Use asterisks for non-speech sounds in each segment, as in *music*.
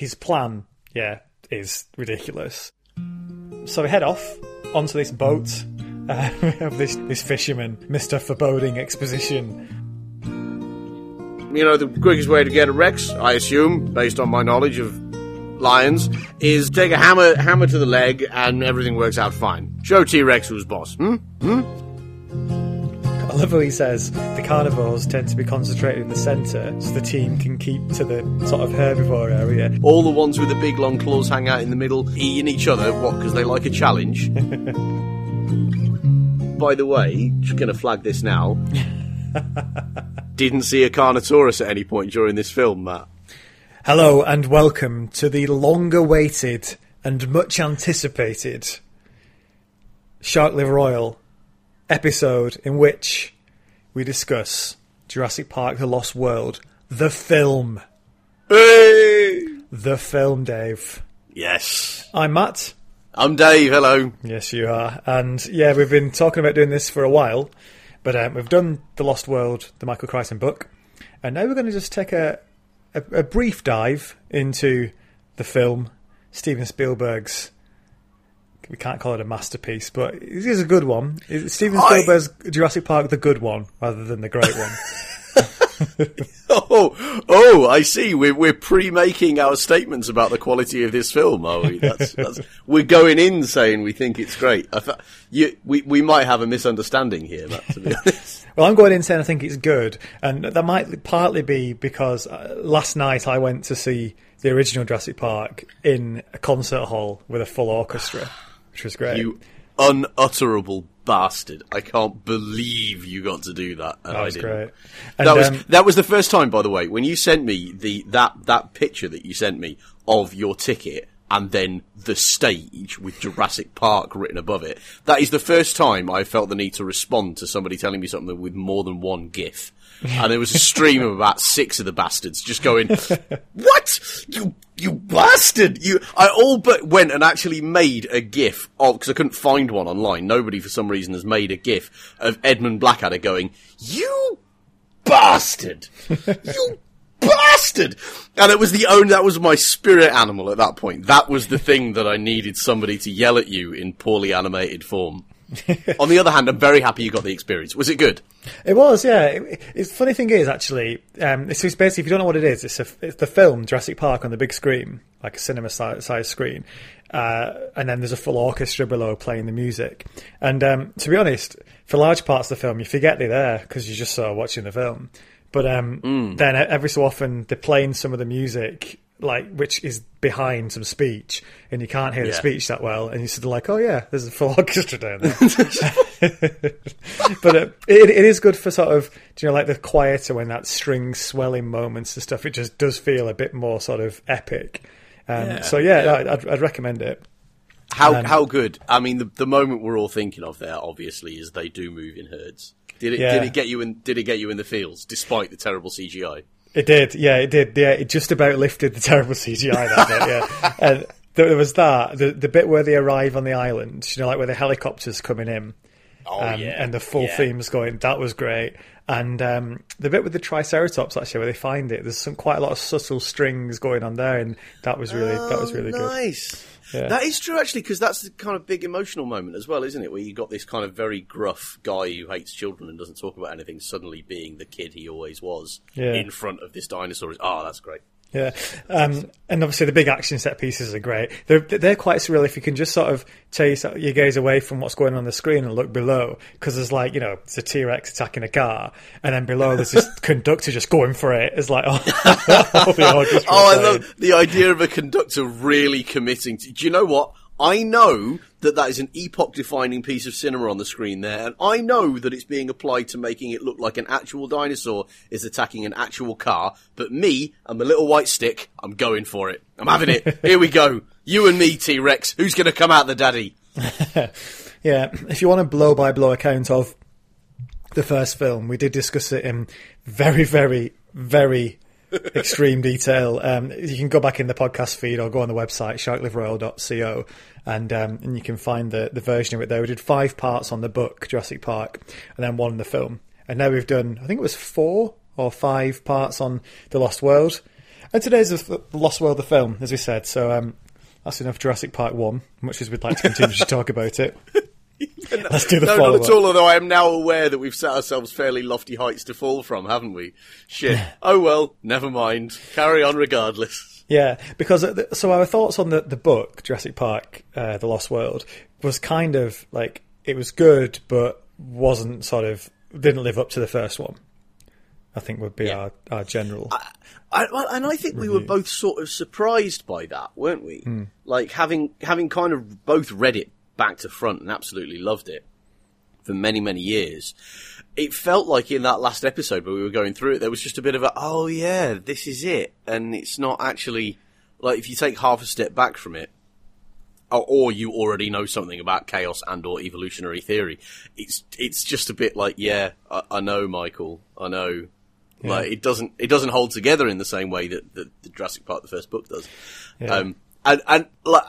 his plan, yeah, is ridiculous. So we head off onto this boat. Uh, *laughs* have this, this fisherman, Mr. Foreboding Exposition. You know, the quickest way to get a Rex, I assume, based on my knowledge of lions, is take a hammer hammer to the leg and everything works out fine. Show T Rex who's boss. Hmm? Hmm? Love how he says the carnivores tend to be concentrated in the centre so the team can keep to the sort of herbivore area. All the ones with the big long claws hang out in the middle, eating each other. What? Because they like a challenge. *laughs* By the way, just going to flag this now. *laughs* Didn't see a Carnotaurus at any point during this film, Matt. Hello and welcome to the long awaited and much anticipated Shark Liver Oil episode in which we discuss Jurassic Park The Lost World, the film. Hey! The film, Dave. Yes. I'm Matt. I'm Dave. Hello. Yes, you are. And yeah, we've been talking about doing this for a while, but um, we've done The Lost World, the Michael Crichton book, and now we're going to just take a, a, a brief dive into the film, Steven Spielberg's. We can't call it a masterpiece, but it is a good one. Is Steven I- Spielberg's Jurassic Park the good one rather than the great one? *laughs* *laughs* Oh, oh! I see. We're we're pre-making our statements about the quality of this film, are we? That's, *laughs* that's we're going in saying we think it's great. I fa- you, we we might have a misunderstanding here, Matt. To be honest. Well, I'm going in saying I think it's good, and that might partly be because uh, last night I went to see the original Jurassic Park in a concert hall with a full orchestra, *sighs* which was great. You unutterable bastard! I can't believe you got to do that. That was great. And, That was um, that was the first time, by the way, when you sent me the that that picture that you sent me of your ticket and then the stage with Jurassic Park written above it. That is the first time I felt the need to respond to somebody telling me something with more than one GIF. And there was a stream of about six of the bastards just going, "What you you bastard! You!" I all but went and actually made a GIF of because I couldn't find one online. Nobody for some reason has made a GIF of Edmund Blackadder going, "You bastard! you bastard!" And it was the only that was my spirit animal at that point. That was the thing that I needed somebody to yell at you in poorly animated form. *laughs* On the other hand, I'm very happy you got the experience. Was it good? It was, yeah. It, it's funny thing is actually, um, so it's basically if you don't know what it is, it's, a, it's the film Jurassic Park on the big screen, like a cinema si- size screen, uh, and then there's a full orchestra below playing the music. And um, to be honest, for large parts of the film, you forget they're there because you're just sort of watching the film. But um, then every so often they're playing some of the music, like which is behind some speech, and you can't hear the speech that well, and you're sort of like, oh yeah, there's a full *laughs* orchestra down there. *laughs* but uh, it, it is good for sort of do you know like the quieter when that string swelling moments and stuff. It just does feel a bit more sort of epic. Um, Yeah, so yeah, yeah. I'd, I'd recommend it. How Um, how good? I mean, the the moment we're all thinking of there, obviously, is they do move in herds. Did it Yeah. did it get you in? Did it get you in the fields despite the terrible CGI? It did, yeah, it did. Yeah, it just about lifted the terrible *laughs* CGI that bit. Yeah, *laughs* and there was that the the bit where they arrive on the island. You know, like where the helicopters coming in. Oh um, and the full themes going. That was great. And um, the bit with the Triceratops actually, where they find it, there's some quite a lot of subtle strings going on there, and that was really that was really good. Yeah. That is true, actually, because that's the kind of big emotional moment as well, isn't it? Where you got this kind of very gruff guy who hates children and doesn't talk about anything, suddenly being the kid he always was Yeah. in front of this dinosaur. Oh, that's great. Yeah, um, and obviously the big action set pieces are great. They're they're quite surreal if you can just sort of take your gaze away from what's going on the screen and look below, because there's like you know it's a T Rex attacking a car, and then below there's this *laughs* conductor just going for it. It's like *laughs* oh, *laughs* all Oh, I love the idea of a conductor really committing to. Do you know what? I know that that is an epoch defining piece of cinema on the screen there, and I know that it's being applied to making it look like an actual dinosaur is attacking an actual car, but me and my little white stick, I'm going for it. I'm having it. *laughs* Here we go. You and me, T Rex. Who's going to come out the daddy? *laughs* Yeah, if you want a blow by blow account of the first film, we did discuss it in very, very, very extreme detail. Um, you can go back in the podcast feed or go on the website sharkliveroil.co and um, and you can find the the version of it there. We did five parts on the book Jurassic Park and then one in the film, and now we've done I think it was four or five parts on the Lost World. And today's the Lost World, the film, as we said. So um, that's enough Jurassic Park 1, much as we'd like to continue to talk about it. Let's do the no, follow not at all. Although I am now aware that we've set ourselves fairly lofty heights to fall from, haven't we? Shit. *sighs* oh well, never mind. Carry on regardless. Yeah, because uh, so our thoughts on the, the book Jurassic Park, uh, The Lost World, was kind of like it was good, but wasn't sort of didn't live up to the first one. I think would be Yeah. our, our general. I, well, and I think we were both sort of surprised by that, weren't we? Like having having kind of both read it back to front and absolutely loved it for many many years. It felt like in that last episode where we were going through it, there was just a bit of a oh yeah, this is it, and it's not actually like if you take half a step back from it, or, or you already know something about chaos and or evolutionary theory. It's it's just a bit like yeah, I, I know, Michael, I know. Like it doesn't it doesn't hold together in the same way that, that the Jurassic Park the first book does. Yeah. Um, and and like,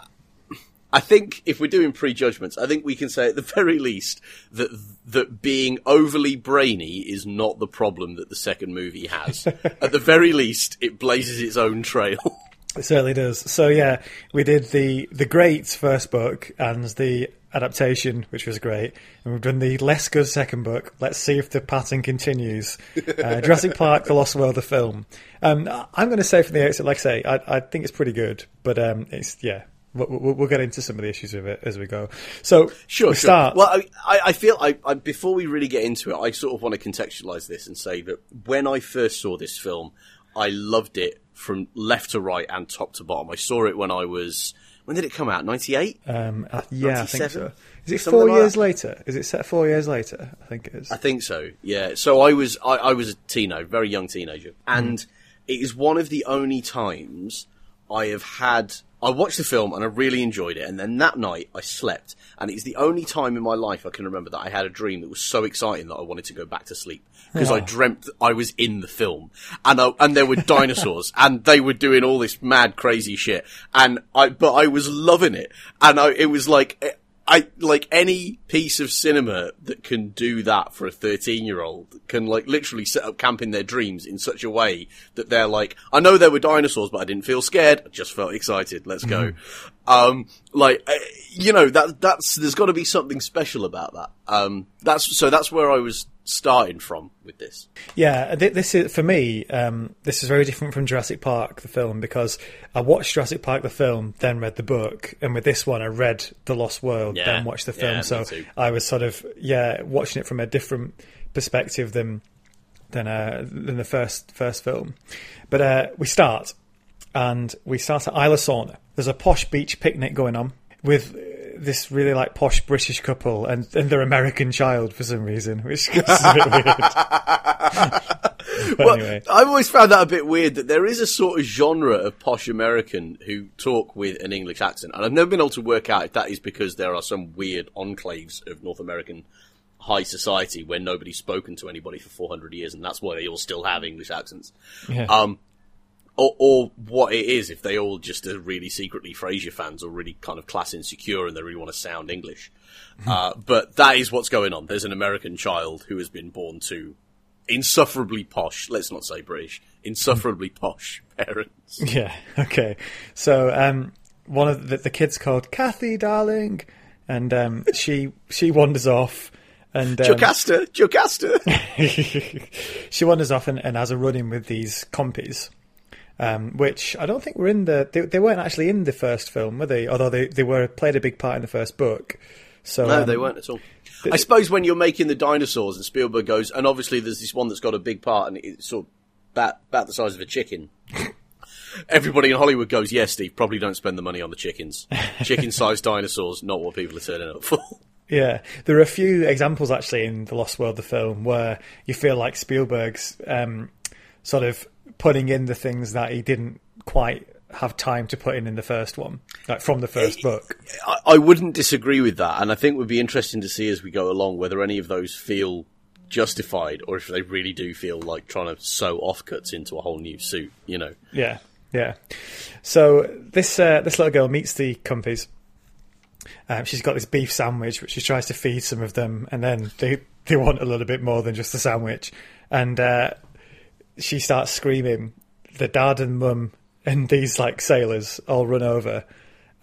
I think if we're doing prejudgments, I think we can say at the *laughs* very least that that being overly brainy is not the problem that the second movie has. *laughs* at the very least, it blazes its own trail. *laughs* It certainly does. So yeah, we did the the great first book and the adaptation, which was great, and we've done the less good second book. Let's see if the pattern continues. Uh, Jurassic Park: The Lost World, the film. Um, I'm going to say from the outset, like I say, I, I think it's pretty good, but um, it's yeah. We'll, we'll, we'll get into some of the issues with it as we go. So Sure, we sure. start. Well, I, I, feel I, I before we really get into it, I sort of want to contextualize this and say that when I first saw this film, I loved it from left to right and top to bottom. I saw it when I was when did it come out? Ninety eight. um, uh, yeah, I think so. Is it Something four like years that. later? Is it set four years later? I think it is. I think so. Yeah. So I was I, I was a teenager, very young teenager, and it is one of the only times I have had. I watched the film and I really enjoyed it, and then that night I slept, and it's the only time in my life I can remember that I had a dream that was so exciting that I wanted to go back to sleep because I Oh. dreamt I was in the film, and I, and there were *laughs* dinosaurs, and they were doing all this mad crazy shit, and I but I was loving it, and I it was like. I like any piece of cinema that can do that for a 13 year old can like literally set up camp in their dreams in such a way that they're like, I know there were dinosaurs, but I didn't feel scared. I just felt excited. Let's go. Mm-hmm. Um, like, uh, you know, that, that's, there's got to be something special about that. Um, that's, so that's where I was starting from with this. Yeah, th- this is for me. Um, this is very different from Jurassic Park, the film, because I watched Jurassic Park, the film, then read the book, and with this one, I read The Lost World, Yeah, then watched the film. yeah, so. I was sort of yeah watching it from a different perspective than than uh, than the first first film. But uh, we start, and we start at Isla Sorna. There's a posh beach picnic going on with. This really like posh British couple and, and their American child for some reason, which is *laughs* a bit weird. *laughs* Well, anyway, I've always found that a bit weird that there is a sort of genre of posh American who talk with an English accent, and I've never been able to work out if that is because there are some weird enclaves of North American high society where nobody's spoken to anybody for 400 years, and that's why they all still have English accents. yeah. Um, or, or what it is if they all just are really secretly Frasier fans or really kind of class insecure and they really want to sound English. uh, but that is what's going on. There's an American child who has been born to insufferably posh, let's not say British, insufferably posh *laughs* parents. Yeah. Okay. So um, one of the, the kids called Kathy, darling, and um, she she wanders off, and um, Jocasta, Jocasta. *laughs* she wanders off and, and has a run in with these compies. Um, which I don't think were in the they, they weren't actually in the first film, were they? Although they, they were played a big part in the first book. So No, um, they weren't at all. I suppose when you're making the dinosaurs and Spielberg goes, and obviously there's this one that's got a big part and it's sort of about, about the size of a chicken. *laughs* Everybody in Hollywood goes, yes, Steve, probably don't spend the money on the chickens. Chicken-sized dinosaurs, not what people are turning up for. *laughs* Yeah, there are a few examples actually in the Lost World, the film, where you feel like Spielberg's um, sort of putting in the things that he didn't quite have time to put in in the first one, like from the first book. I, wouldn't disagree with that, and I think it would be interesting to see as we go along whether any of those feel justified or if they really do feel like trying to sew offcuts into a whole new suit, you know. Yeah, yeah. So this uh, this little girl meets the Compies. Um, she's got this beef sandwich, which she tries to feed some of them, and then they they want a little bit more than just the sandwich, and uh, she starts screaming the dad and mum and these like sailors all run over.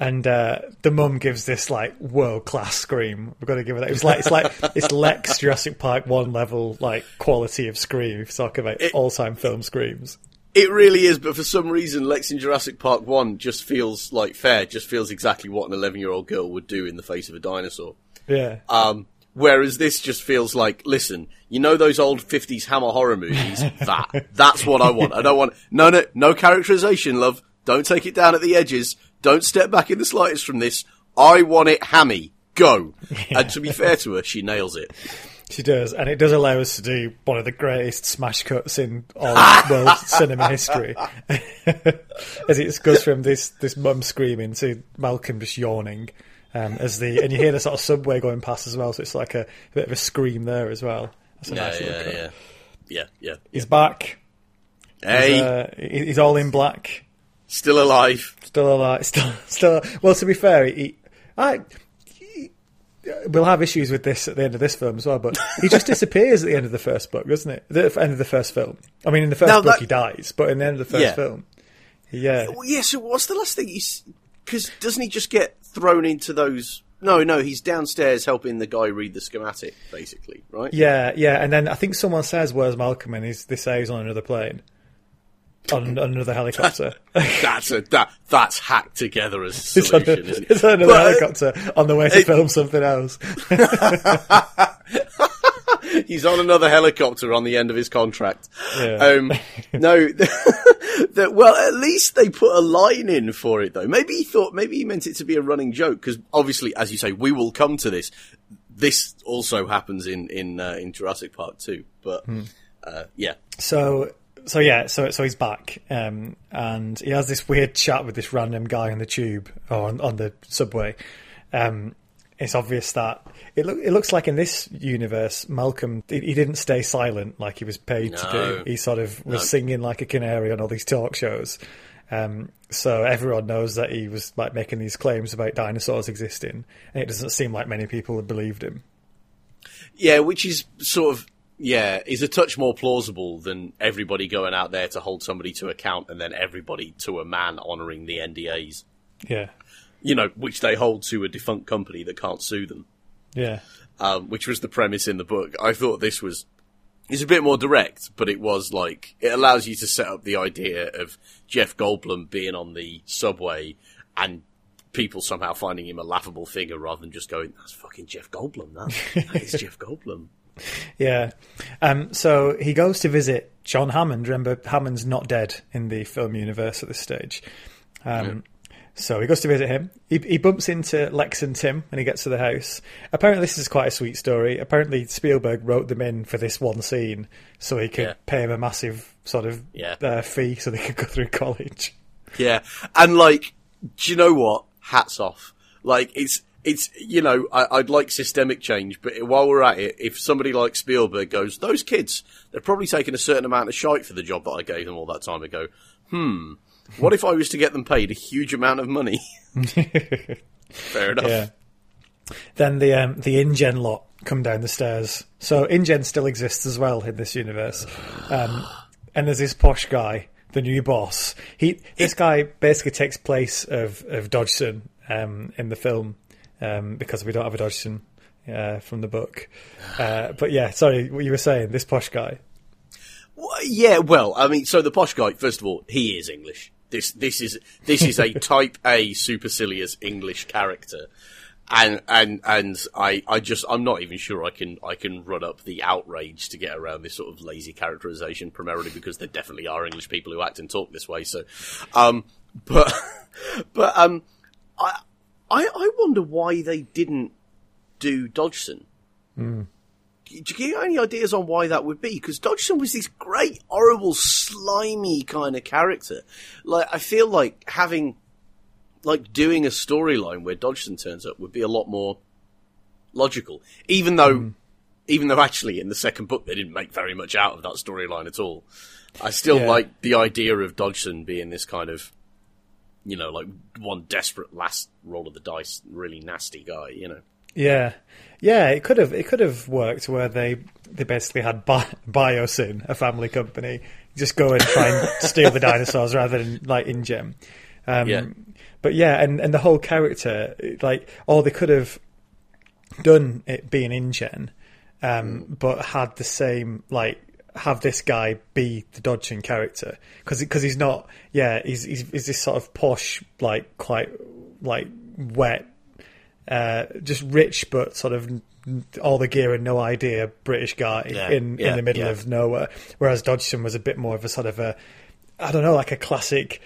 And uh, the mum gives this like world class scream. We've got to give it that. It was like it's like it's Lex Jurassic Park one level like quality of scream. If you talk about all time film screams. It really is, but for some reason, Lex in Jurassic Park 1 just feels like fair, just feels exactly what an 11 year old girl would do in the face of a dinosaur. Yeah. Um, whereas this just feels like, listen, you know those old 50s Hammer horror movies? that. That's what I want. I don't want, no, no, no characterization, love. Don't take it down at the edges. Don't step back in the slightest from this. I want it hammy. Go. Yeah. *laughs* And to be fair to her, she nails it. She does, and it does allow us to do one of the greatest smash cuts in all *laughs* world cinema history. *laughs* as it goes from this this mum screaming to Malcolm just yawning, um, as the and you hear the sort of subway going past as well, so it's like a, a bit of a scream there as well. That's a yeah, nice yeah, yeah, yeah, yeah. He's back. Hey, he's, uh, he's, all in black. Still alive. Still alive. *laughs* Still, still. Well, to be fair, he, I we'll have issues with this at the end of this film as well. But he just *laughs* disappears at the end of the first book, doesn't it? The end of the first film. I mean, in the first now book that, he dies, but in the end of the first yeah. film, yeah. Well, yeah. So what's the last thing he's? Because doesn't he just get thrown into those? No, no, he's downstairs helping the guy read the schematic, basically, right? Yeah, yeah. And then I think someone says, "Where's Malcolm?" and he's, they say he's on another plane on *laughs* another helicopter. *laughs* that's a that that's hacked together as a solution, it's, on a, it's on another but, helicopter on the way to it, film something else. *laughs* *laughs* He's on another helicopter on the end of his contract. Yeah. Um, *laughs* no, *laughs* that well, at least they put a line in for it though. Maybe he thought, maybe he meant it to be a running joke because obviously, as you say, we will come to this. This also happens in in uh, in Jurassic Park too, but. Hmm. Uh, yeah. So so yeah, so so he's back, um, and he has this weird chat with this random guy on the tube or on, on the subway. Um, it's obvious that it, look, it looks like in this universe, Malcolm he, he didn't stay silent like he was paid no. to do. He sort of was no. singing like a canary on all these talk shows. Um, so everyone knows that he was like making these claims about dinosaurs existing, and it doesn't seem like many people have believed him. Yeah, which is sort of yeah, is a touch more plausible than everybody going out there to hold somebody to account and then everybody to a man honouring the NDAs. Yeah. You know, which they hold to a defunct company that can't sue them. Yeah. Um, which was the premise in the book. I thought this was it's a bit more direct, but it was like it allows you to set up the idea of Jeff Goldblum being on the subway and people somehow finding him a laughable figure rather than just going, "That's fucking Jeff Goldblum." That, that *laughs* is Jeff Goldblum. yeah. Um, so he goes to visit John Hammond. Remember, Hammond's not dead in the film universe at this stage. Um, yeah. So he goes to visit him. He, he, bumps into Lex and Tim when he gets to the house. Apparently, this is quite a sweet story. Apparently, Spielberg wrote them in for this one scene so he could yeah. pay him a massive sort of yeah. uh, fee so they could go through college. Yeah, and like, do you know what? Hats off. Like, it's it's you know I, would like systemic change, but while we're at it, if somebody like Spielberg goes, those kids, they're probably taking a certain amount of shite for the job that I gave them all that time ago. Hmm, what if I was to get them paid a huge amount of money? *laughs* Fair enough. Yeah. Then the um, the InGen lot come down the stairs. So InGen still exists as well in this universe, um, and there's this posh guy, the new boss. He this guy basically takes place of of Dodgson um, in the film um, because we don't have a Dodgson uh, from the book. Uh, but yeah, sorry, what you were saying, this posh guy. Well, yeah, well, I mean, so the posh guy, first of all, he is English. This this is this is a *laughs* type A supercilious English character. And and and I, I just I'm not even sure I can I can run up the outrage to get around this sort of lazy characterization primarily because there definitely are English people who act and talk this way so um but *laughs* but um I I, I wonder why they didn't do Dodgson. Mm. Do you get any ideas on why that would be? Because Dodgson was this great, horrible, slimy kind of character. Like, I feel like having, like, doing a storyline where Dodgson turns up would be a lot more logical. Even though, mm. even though actually in the second book they didn't make very much out of that storyline at all. I still yeah. like the idea of Dodgson being this kind of you know, like one desperate last roll of the dice, really nasty guy, you know. Yeah, yeah, it could have it could have worked where they they basically had Bi- Biosyn, a family company, just go and try and *laughs* steal the dinosaurs rather than like InGen. Um, Yeah. But yeah, and, and the whole character, like, or they could have done it being InGen, um, but had the same like have this guy be the Dodgson character because because he's not yeah he's, he's he's this sort of posh like quite like wet uh, just rich but sort of all the gear and no idea British guy Yeah, in yeah, in the middle yeah. of nowhere. Whereas Dodgson was a bit more of a sort of a I don't know like a classic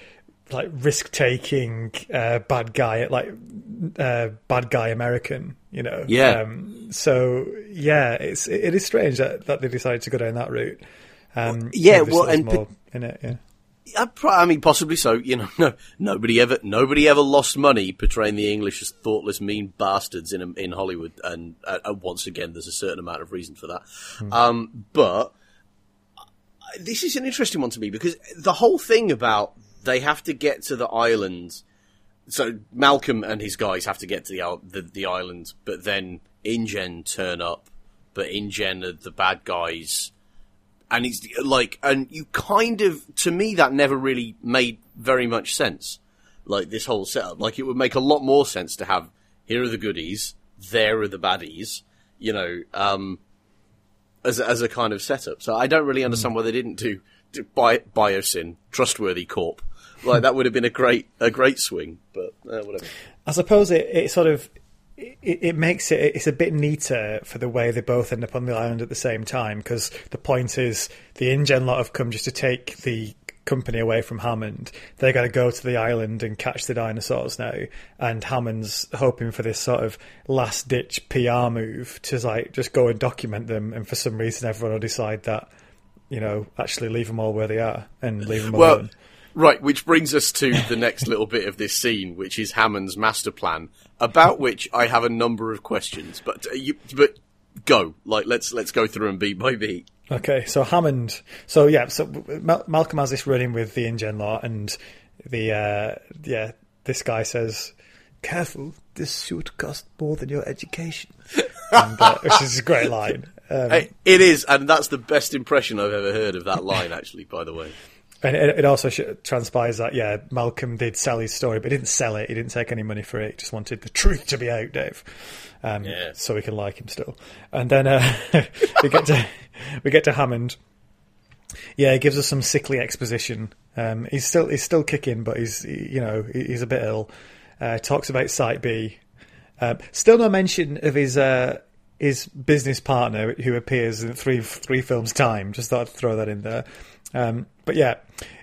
like risk taking uh, bad guy like uh, bad guy American you know? Yeah. um, so yeah it's it is strange that, that they decided to go down that route. Um, yeah, well, and more in it yeah I, mean, possibly so. You know, *laughs* no, nobody ever, nobody ever lost money portraying the English as thoughtless, mean bastards in in Hollywood, and uh, uh, once again, there's a certain amount of reason for that. Um, but uh, this is an interesting one to me because the whole thing about they have to get to the island. So Malcolm and his guys have to get to the the, the island, but then InGen turn up, but InGen are the bad guys and it's like, and you kind of, to me, that never really made very much sense. Like this whole setup, like it would make a lot more sense to have here are the goodies, there are the baddies, you know, um, as a, as a kind of setup. So I don't really understand why they didn't do, do Bi- Biosyn, trustworthy corp. Like that would have been a great a great swing, but uh, whatever. I suppose it, it sort of it, it makes it it's a bit neater for the way they both end up on the island at the same time because the point is the InGen lot have come just to take the company away from Hammond. They got to go to the island and catch the dinosaurs now, and Hammond's hoping for this sort of last ditch PR move to like just go and document them, and for some reason everyone will decide that you know actually leave them all where they are and leave them Well, alone. right, which brings us to the next little bit of this scene, which is Hammond's master plan, about which I have a number of questions. But uh, you, but go, like let's let's go through them beat by beat. Okay, so Hammond. So yeah, so Mal- Malcolm has this run-in with the InGen law, and the uh, yeah, this guy says, "Careful, this suit cost more than your education," *laughs* and, uh, which is a great line. Um, it is, and that's the best impression I've ever heard of that line. Actually, by the way, And it, it also transpires that yeah, Malcolm did sell his story, but he didn't sell it. He didn't take any money for it. He just wanted the truth to be out, Dave, um, Yeah. so we can like him still. And then uh, *laughs* we get to we get to Hammond. Yeah, he gives us some sickly exposition. Um, he's still he's still kicking, but he's you know he's a bit ill. Uh, talks about Site B. Um, still no mention of his uh, his business partner who appears in three three films time. Just thought I'd throw that in there. Um, but yeah,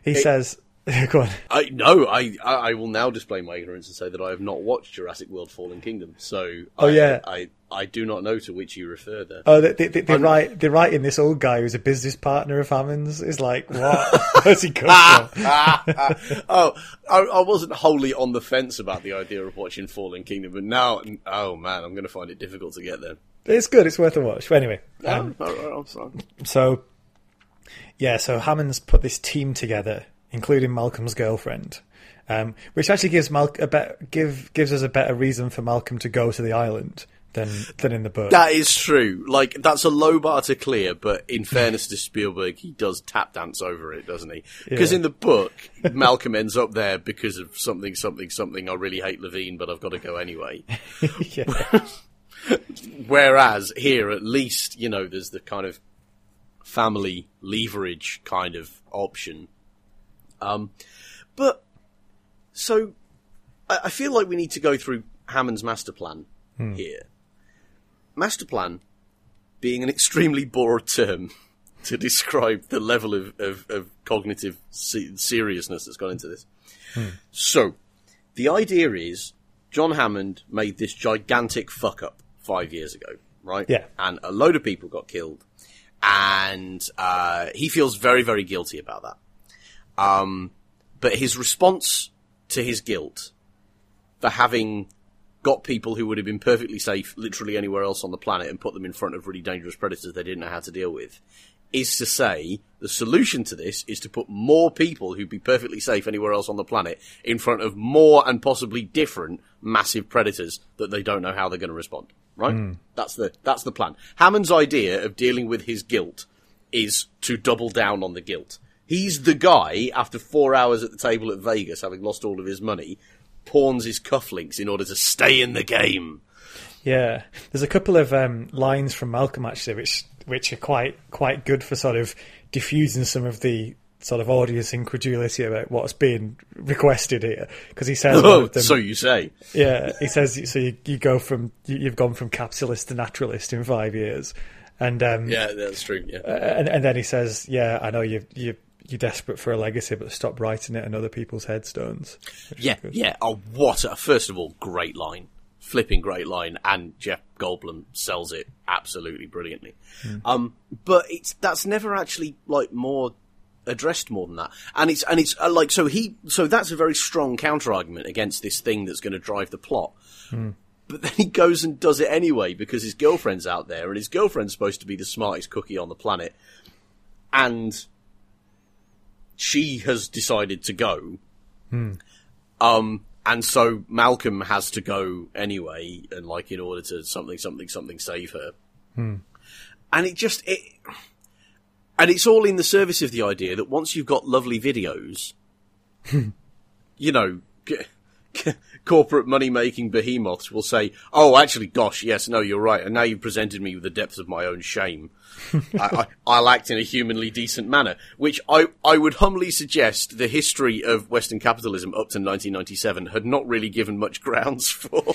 he says, *laughs* "Go on." I no, I, I I will now display my ignorance and say that I have not watched Jurassic World: Fallen Kingdom. So, Oh, I, yeah. I I do not know to which you refer there. Oh, they, they, they, write they write in this old guy who's a business partner of Hammond's is like, what? *laughs* *laughs* Where's he come oh, I, I wasn't wholly on the fence about the idea of watching Fallen Kingdom, but now, oh man, I'm going to find it difficult to get there. It's good. It's worth a watch. Anyway, um, oh, all right, I'm sorry. so yeah, so Hammond's put this team together, including Malcolm's girlfriend, um, which actually gives Mal- a bet- give gives us a better reason for Malcolm to go to the island than than in the book. That is true. Like that's a low bar to clear, but in *laughs* fairness to Spielberg, he does tap dance over it, doesn't he? Because Yeah. in the book, Malcolm ends up there because of something, something, something. I really hate Levine, but I've got to go anyway. *laughs* *laughs* Whereas here, at least, you know, there's the kind of family leverage kind of option. Um, but so I, I feel like we need to go through Hammond's master plan here. Master plan being an extremely broad term *laughs* to describe the level of, of, of cognitive se- seriousness that's gone into this. So, the idea is John Hammond made this gigantic fuck up five years ago, right? Yeah. And a load of people got killed. And uh, he feels very, very guilty about that. Um, but his response to his guilt for having got people who would have been perfectly safe literally anywhere else on the planet and put them in front of really dangerous predators they didn't know how to deal with is to say the solution to this is to put more people who'd be perfectly safe anywhere else on the planet in front of more and possibly different massive predators that they don't know how they're going to respond. Right? That's the that's the plan. Hammond's idea of dealing with his guilt is to double down on the guilt. He's the guy after four hours at the table at Vegas, having lost all of his money, pawns his cufflinks in order to stay in the game. Yeah, there's a couple of um, lines from Malcolm actually, which which are quite quite good for sort of diffusing some of the sort of audience incredulity about what's being requested here. Because he says, *laughs* Oh, them- so you say? yeah, he says, so you, you go from you, you've gone from capitalist to naturalist in five years, and um, Yeah, that's true. Yeah. and, and then he says, yeah, I know you you you're desperate for a legacy, but stop writing it on other people's headstones. Yeah, yeah. Oh, what a first of all, great line, flipping great line, and Jeff Goldblum sells it absolutely brilliantly. Um, but it's that's never actually like more addressed more than that, and it's and it's uh, like so he so that's a very strong counter argument against this thing that's going to drive the plot. But then he goes and does it anyway because his girlfriend's out there, and his girlfriend's supposed to be the smartest cookie on the planet, and she has decided to go. Um, and so Malcolm has to go anyway, and like in order to something, something, something save her. Hmm. And it just it, and it's all in the service of the idea that once you've got lovely videos, *laughs* you know, corporate money making behemoths will say, "Oh, actually, gosh, yes, no, you're right." And now you've presented me with the depths of my own shame. *laughs* I, I, I'll act in a humanly decent manner, which I, I would humbly suggest the history of Western capitalism up to 1997 had not really given much *laughs* grounds for. *laughs*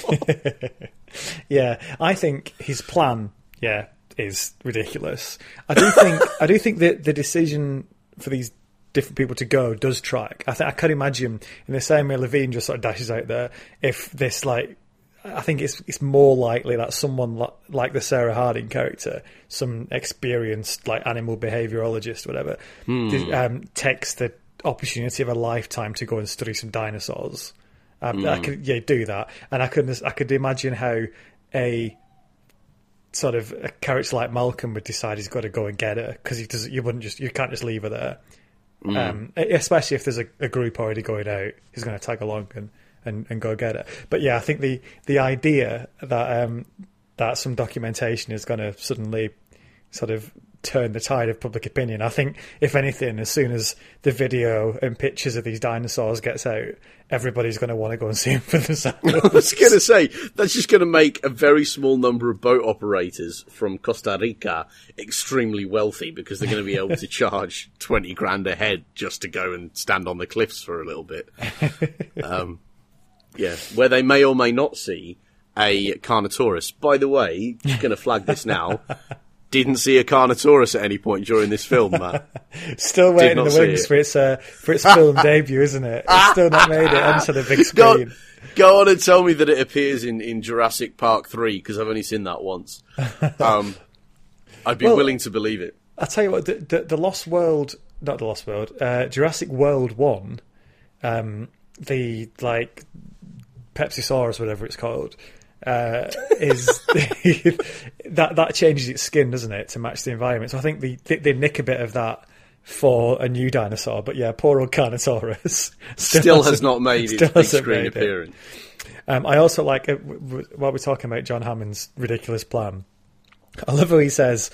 Yeah, I think his plan, yeah, is ridiculous. I do think I do think that the decision for these different people to go does track. I think I could imagine in the same way Levine just sort of dashes out there if this like. I think it's it's more likely that someone li- like the Sarah Harding character, some experienced like animal behaviorologist, whatever, d- um, takes the opportunity of a lifetime to go and study some dinosaurs. Um, I could yeah do that, and I could I could imagine how a sort of a character like Malcolm would decide he's got to go and get her because he does. You wouldn't just you can't just leave her there. Um, especially if there's a, a group already going out, he's going to tag along and, and, and go get it. But yeah, I think the the idea that um, that some documentation is going to suddenly sort of turn the tide of public opinion. I think, if anything, as soon as the video and pictures of these dinosaurs gets out, everybody's going to want to go and see them for themselves. *laughs* I was going to say that's just going to make a very small number of boat operators from Costa Rica extremely wealthy because they're going to be able to *laughs* charge twenty grand a head just to go and stand on the cliffs for a little bit. *laughs* Um, yeah, where they may or may not see a Carnotaurus. By the way, just going to flag this now. Didn't see a Carnotaurus at any point during this film, Matt. *laughs* Still waiting in the wings it. for its uh, for its film *laughs* debut, isn't it? It's still not made it onto the big Go, screen. go on and tell me that it appears in, in Jurassic Park 3, because I've only seen that once. *laughs* Um, I'd be Well- willing to believe it. I'll tell you what, the, the, the Lost World, not the Lost World, uh, Jurassic World One, um, the like Pepsisaurus, whatever it's called, uh, is *laughs* that that changes its skin, doesn't it, to match the environment? So I think they they, they nick a bit of that for a new dinosaur, but yeah, poor old Carnotaurus *laughs* Still has hasn't- made its big screen appearance. Um, I also like uh, w- w- while we're talking about John Hammond's ridiculous plan. I love how he says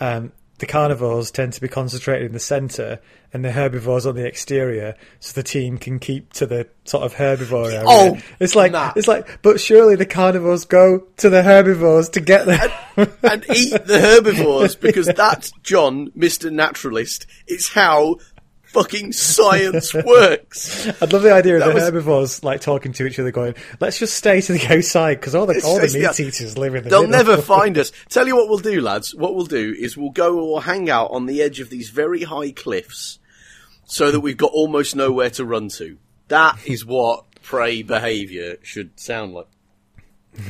um, the carnivores tend to be concentrated in the centre and the herbivores on the exterior, so the team can keep to the sort of herbivore area. Oh, it's like nah. it's like, but surely the carnivores go to the herbivores to get there. and eat the herbivores because *laughs* that's John, Mr. Naturalist. It's how fucking *laughs* science works. I'd love the idea of That the was- herbivores like talking to each other, going, "Let's just stay to the outside because all the all the meat yeah. eaters live in the They'll middle." never *laughs* find us. Tell you what we'll do, lads. What we'll do is we'll go or hang out on the edge of these very high cliffs so that we've got almost nowhere to run to. That is what prey behaviour should sound like.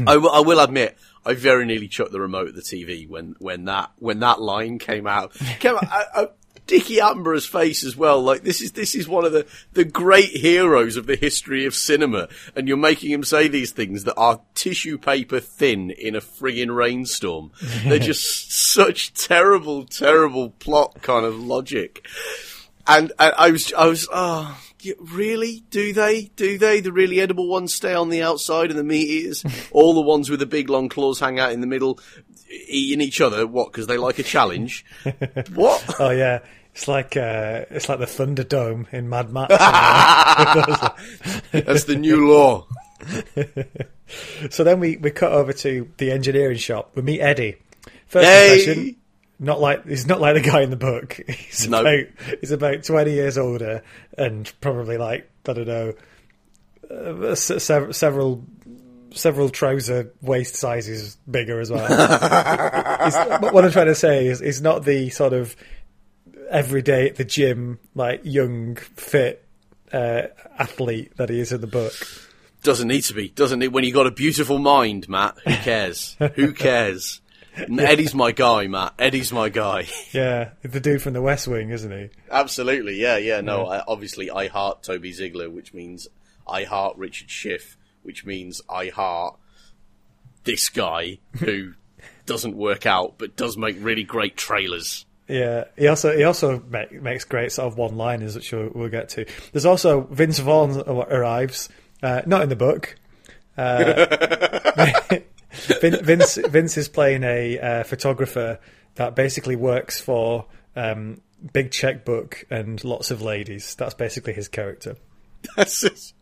I, will, I will admit, I very nearly chucked the remote at the TV when, when that when that line came out. Came out I, I, Dickie Attenborough's face as well. Like this is this is one of the the great heroes of the history of cinema, and you're making him say these things that are tissue paper thin in a frigging rainstorm. *laughs* They're just such terrible, terrible plot kind of logic. And, and I was, I was, oh, really? Do they? Do they? The really edible ones stay on the outside and the meat eaters? *laughs* All the ones with the big long claws hang out in the middle, eating each other? What? Because they like a challenge? *laughs* what? Oh yeah, It's like uh, it's like the Thunderdome in Mad Max. *laughs* *laughs* That's the new law. *laughs* so then we, we cut over to the engineering shop. We meet Eddie. First Hey! impression, not like he's not like the guy in the book. He's No. about he's about twenty years older and probably like I don't know uh, se- sev- several several trouser waist sizes bigger as well. What I'm trying to say is he's not the sort of everyday at the gym like young fit uh, athlete that he is in the book. Doesn't need to be. Doesn't it? When you got a beautiful mind, Matt. Who cares? Who cares? And *laughs* Eddie's my guy, Matt. Eddie's my guy. *laughs* Yeah, the dude from the West Wing, isn't he? Absolutely, yeah, yeah. No, I, obviously, I heart Toby Ziegler, which means I heart Richard Schiff, which means I heart this guy who *laughs* doesn't work out but does make really great trailers. Yeah, he also he also make, makes great sort of one-liners, which we'll, we'll get to. There's also Vince Vaughn arrives, uh, not in the book. Uh, *laughs* Vin, Vince Vince is playing a uh, photographer that basically works for um, big checkbook and lots of ladies. That's basically his character. That's it.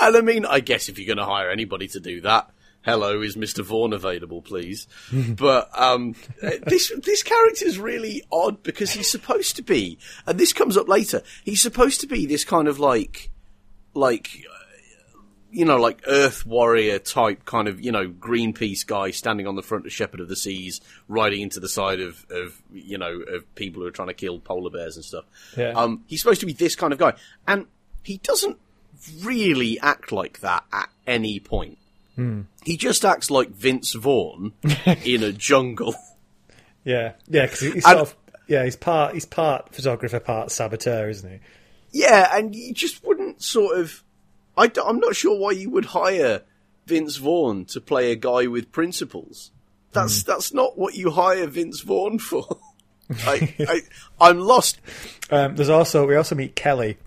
And I mean, I guess if you're going to hire anybody to do that, hello, is Mr. Vaughn available, please? *laughs* but um, this this character is really odd because he's supposed to be, and this comes up later. He's supposed to be this kind of like, like, uh, you know, like Earth warrior type kind of, you know, Greenpeace guy standing on the front of Shepherd of the Seas, riding into the side of, of you know, of people who are trying to kill polar bears and stuff. Yeah. Um, he's supposed to be this kind of guy, and he doesn't really act like that at any point. He just acts like Vince Vaughn in a jungle. *laughs* Yeah, yeah, because he's And- of yeah he's part he's part photographer, part saboteur, isn't he? Yeah, and you just wouldn't sort of. I, am not sure why you would hire Vince Vaughn to play a guy with principles. That's that's not what you hire Vince Vaughn for. *laughs* I, I I'm lost. Um, there's also we also meet Kelly.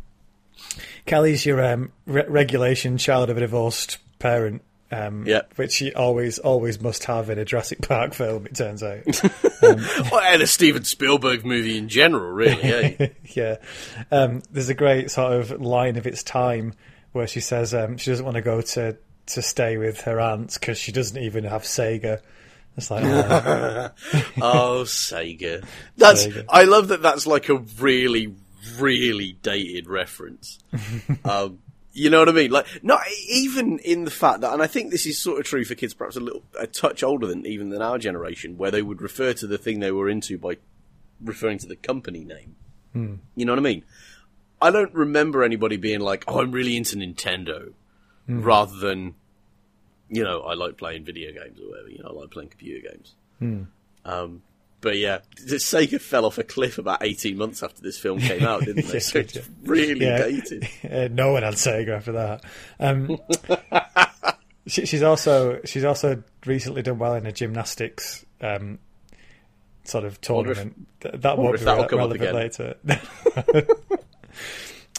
Kelly's your um, re- regulation child of a divorced parent. Um, Yeah. which you always always must have in a Jurassic Park film. It turns out. *laughs* Well, and a Steven Spielberg movie in general, really. eh? *laughs* yeah, um, there's a great sort of line of its time where she says um, she doesn't want to go to to stay with her aunts because she doesn't even have Sega. It's like oh, *laughs* oh, Sega. That's. Sega. I love that. That's like a really, really dated reference. um, you know what I mean? Like, not even in the fact that, and I think this is sort of true for kids, perhaps a little, a touch older than even than our generation, where they would refer to the thing they were into by referring to the company name. Hmm. You know what I mean? I don't remember anybody being like, "Oh, I'm really into Nintendo," hmm. rather than, you know, I like playing video games or whatever. You know, I like playing computer games. Hmm. Um, but yeah, Sega fell off a cliff about 18 months after this film came out, didn't they? *laughs* Yeah, so it's really Yeah. dated. *laughs* Uh, no one had Sega after that. Um, *laughs* she, she's also she's also recently done well in a gymnastics um, sort of wonder if- tournament. That won't be re- relevant later.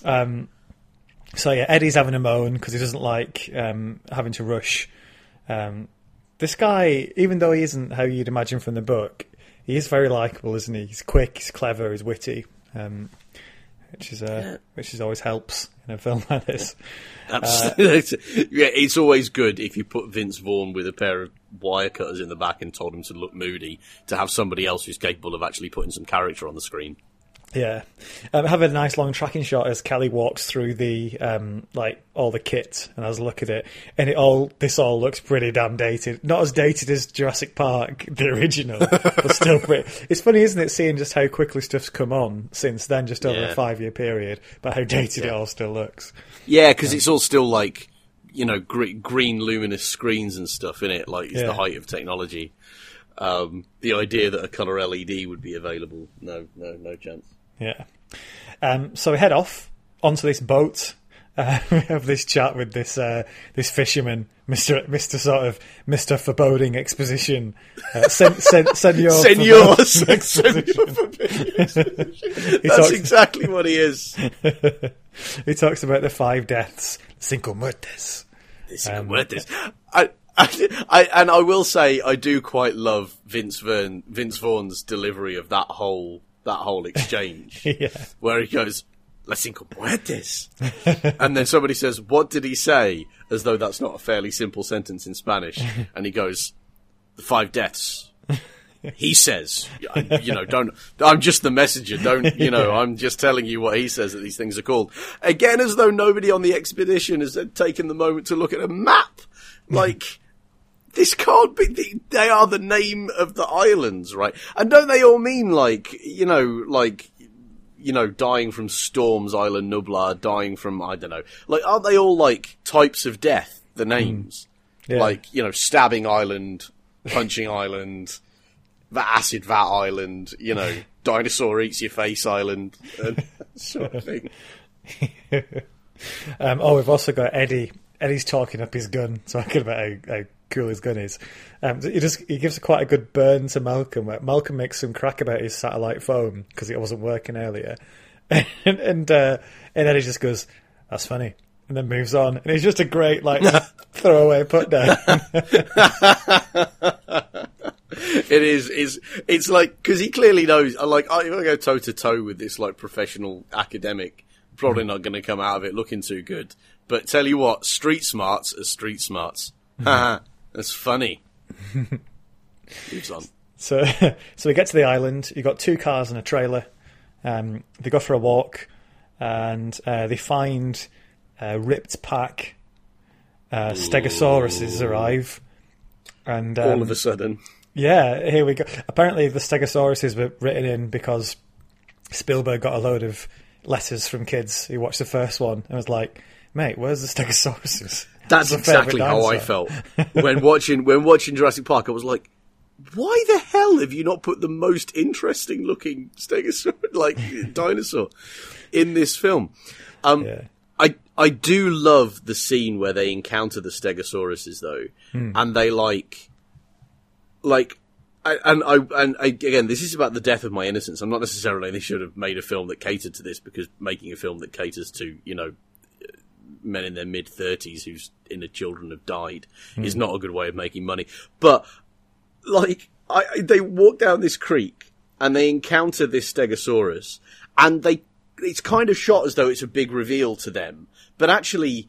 um, so yeah, Eddie's having a moan because he doesn't like um, having to rush. Um, this guy, even though he isn't how you'd imagine from the book, he is very likable, isn't he? He's quick, he's clever, he's witty. Um, which is uh, which is always helps in a film like this. *laughs* Absolutely. *laughs* yeah, it's always good if you put Vince Vaughn with a pair of wire cutters in the back and told him to look moody to have somebody else who's capable of actually putting some character on the screen. Yeah, um, have a nice long tracking shot as Kelly walks through the um, like all the kit and has a look at it, and it all this all looks pretty damn dated. Not as dated as Jurassic Park, *laughs* the original, but still pretty. It's funny, isn't it, seeing just how quickly stuff's come on since then, just over Yeah. a five year period, but how dated it all still looks. Yeah, because it's all still like, you know, gre- green luminous screens and stuff in it. Like it's Yeah. the height of technology. Um, the idea that a color LED would be available, no, no, no chance. Yeah. Um, so we head off onto this boat. Uh, *laughs* we have this chat with this uh, this fisherman, Mister Mister sort of Mister Foreboding Exposition, uh, sen, sen, *laughs* Senor Senor, Foreboding Senor Exposition. *laughs* That's talks, exactly what he is. he talks about the five deaths, cinco muertes. This Um, this. I, I, I, and I will say, I do quite love Vince Vaughn, Vince Vaughn's delivery of that whole that whole exchange *laughs* yeah. where he goes, "Las cinco muertes," *laughs* and then somebody says, "What did he say?" As though that's not a fairly simple sentence in Spanish, *laughs* and he goes, "The five deaths." He says, you know, don't, I'm just the messenger. Don't, you know, I'm just telling you what he says that these things are called. Again, as though nobody on the expedition has taken the moment to look at a map. Like, this can't be, they are the name of the islands, right? And don't they all mean like, you know, like, you know, dying from storms, Isla Nublar, dying from, I don't know, like, aren't they all like types of death, the names? Yeah. Like, you know, stabbing island, punching *laughs* island, the acid vat island, you know, *laughs* dinosaur eats your face island, and *laughs* sort of thing. Um, oh, we've also got Eddie. Eddie's talking up his gun, talking about how, how cool his gun is. Um, he just he gives quite a good burn to Malcolm. Where Malcolm makes some crack about his satellite phone because it wasn't working earlier, *laughs* and and, uh, and Eddie just goes, "That's funny," and then moves on. And it's just a great like *laughs* throwaway put down. *laughs* It is, is, it's like, cause he clearly knows, like, if I go toe to toe with this, like, professional academic, probably not going to come out of it looking too good. But tell you what, street smarts are street smarts. That's funny. *laughs* Moves on. So, *laughs* so we get to the island. You've got two cars and a trailer. Um, they go for a walk, and uh, they find a ripped pack. Uh, Stegosauruses arrive, and um, All of a sudden. yeah, here we go. Apparently, the Stegosauruses were written in because Spielberg got a load of letters from kids who watched the first one and was like, "Mate, where's the Stegosauruses?" *laughs* That's exactly how I felt *laughs* when watching when watching Jurassic Park. I was like, "Why the hell have you not put the most interesting looking stegosaur *laughs* like dinosaur in this film?" Um, Yeah. I I do love the scene where they encounter the Stegosauruses though, and they like like. I, and I and I, again, this is about the death of my innocence. I'm not necessarily they should have made a film that catered to this because making a film that caters to you know men in their mid thirties whose inner children have died hmm. is not a good way of making money. But like, I, I- they walk down this creek and they encounter this Stegosaurus, and they it's kind of shot as though it's a big reveal to them, but actually.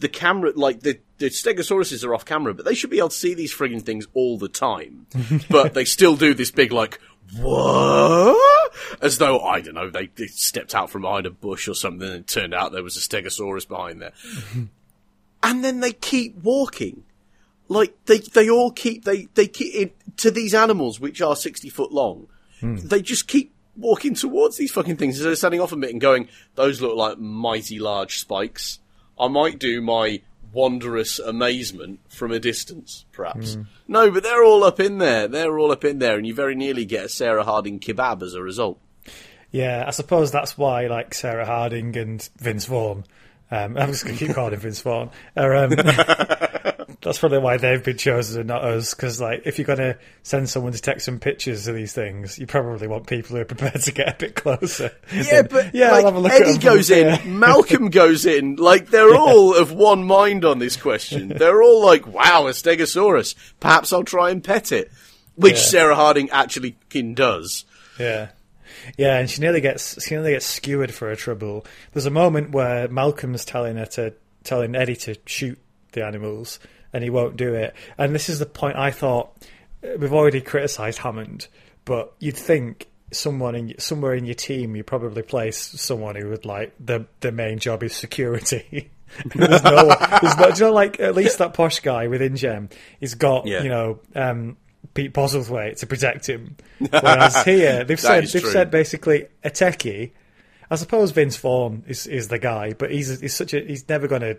The camera, like the, the Stegosauruses are off camera, but they should be able to see these frigging things all the time. *laughs* but they still do this big, like, what? *laughs* As though, I don't know, they, they stepped out from behind a bush or something and it turned out there was a Stegosaurus behind there. *laughs* and then they keep walking. Like, they, they all keep, they, they keep, it, to these animals, which are 60 foot long, hmm. they just keep walking towards these fucking things. They're standing off a bit and going, those look like mighty large spikes. I might do my wondrous amazement from a distance, perhaps. No, but they're all up in there. They're all up in there, and you very nearly get a Sarah Harding kebab as a result. Yeah, I suppose that's why, like Sarah Harding and Vince Vaughn. Um, *laughs* I'm just going to keep calling him Vince Vaughn. Are, um, *laughs* that's probably why they've been chosen and not us. Because, like, if you're going to send someone to take some pictures of these things, you probably want people who are prepared to get a bit closer. Yeah, but yeah, like, I'll have a look Eddie goes in. Malcolm goes in. Like they're all of one mind on this question. *laughs* They're all like, "Wow, a Stegosaurus. Perhaps I'll try and pet it," which Yeah. Sarah Harding actually does. Yeah. Yeah, and she nearly gets she nearly gets skewered for her trouble. There's a moment where Malcolm's telling her to telling Eddie to shoot the animals, and he won't do it. And this is the point I thought we've already criticised Hammond, but you'd think someone in somewhere in your team you probably place someone who would like the the main job is security. *laughs* there's no, there's no, you know, like at least that posh guy with InGen, he's got Yeah. you know um, Pete Postlethwaite to protect him. *laughs* Whereas here they've said they've true. said basically a techie. I suppose Vince Vaughn is, is the guy, but he's he's such a he's never gonna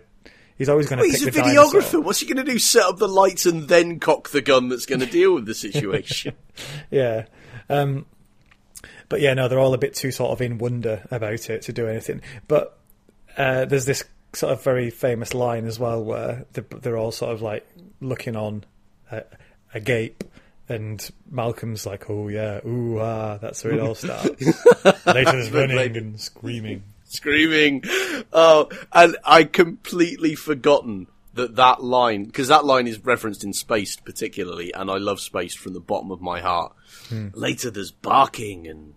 he's always gonna Well, he's a the videographer. dinosaur. What's he going to do? Set up the lights and then cock the gun that's going to deal with the situation? *laughs* Yeah. Um, but yeah, no, they're all a bit too sort of in wonder about it to do anything. But uh, there's this sort of very famous line as well where they're, they're all sort of like looking on a, agape. And Malcolm's like, oh yeah, ooh ah, that's where it all starts. *laughs* Later's running and screaming. Screaming. Oh, and I completely forgotten that that line because that line is referenced in Spaced particularly, and I love Spaced from the bottom of my heart. Hmm. Later, there's barking and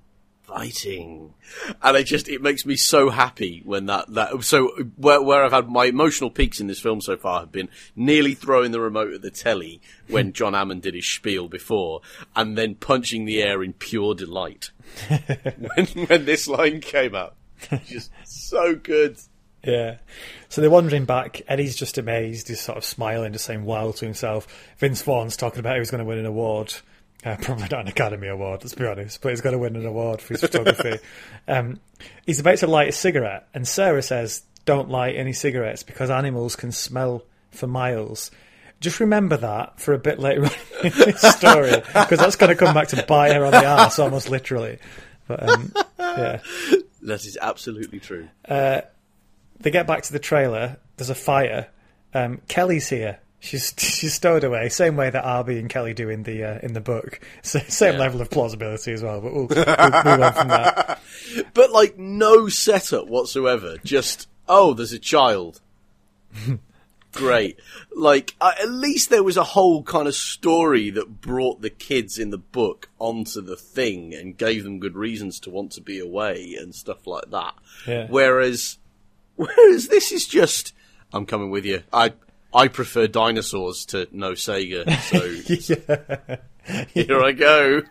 fighting. And it just, it makes me so happy when that, that, so where, where I've had my emotional peaks in this film so far have been nearly throwing the remote at the telly when hmm. John Hammond did his spiel before and then punching the air in pure delight *laughs* when, when this line came out. *laughs* Just so good. Yeah. So they're wandering back. Eddie's just amazed. He's sort of smiling, just saying wow to himself. Vince Vaughn's talking about who's going to win an award. Uh, *laughs* probably not an Academy Award, let's be honest, but he's going to win an award for his photography. *laughs* um, he's about to light a cigarette, and Sarah says, Don't light any cigarettes because animals can smell for miles. Just remember that for a bit later on in this story, because that's going to come back to bite her on the ass, almost literally. But um, yeah. That is absolutely true. Uh, they get back to the trailer. There's a fire. Um, Kelly's here. She's *laughs* she's stowed away, same way that Arby and Kelly do in the uh, in the book. *laughs* So, same Yeah. level of plausibility as well. But we'll, we'll move on from that. *laughs* But like no setup whatsoever. Just oh, there's a child. Great. Like uh, at least there was a whole kind of story that brought the kids in the book onto the thing and gave them good reasons to want to be away and stuff like that. Yeah. Whereas, *laughs* whereas this is just I'm coming with you. I I prefer dinosaurs to no Sega. So *laughs* here I go.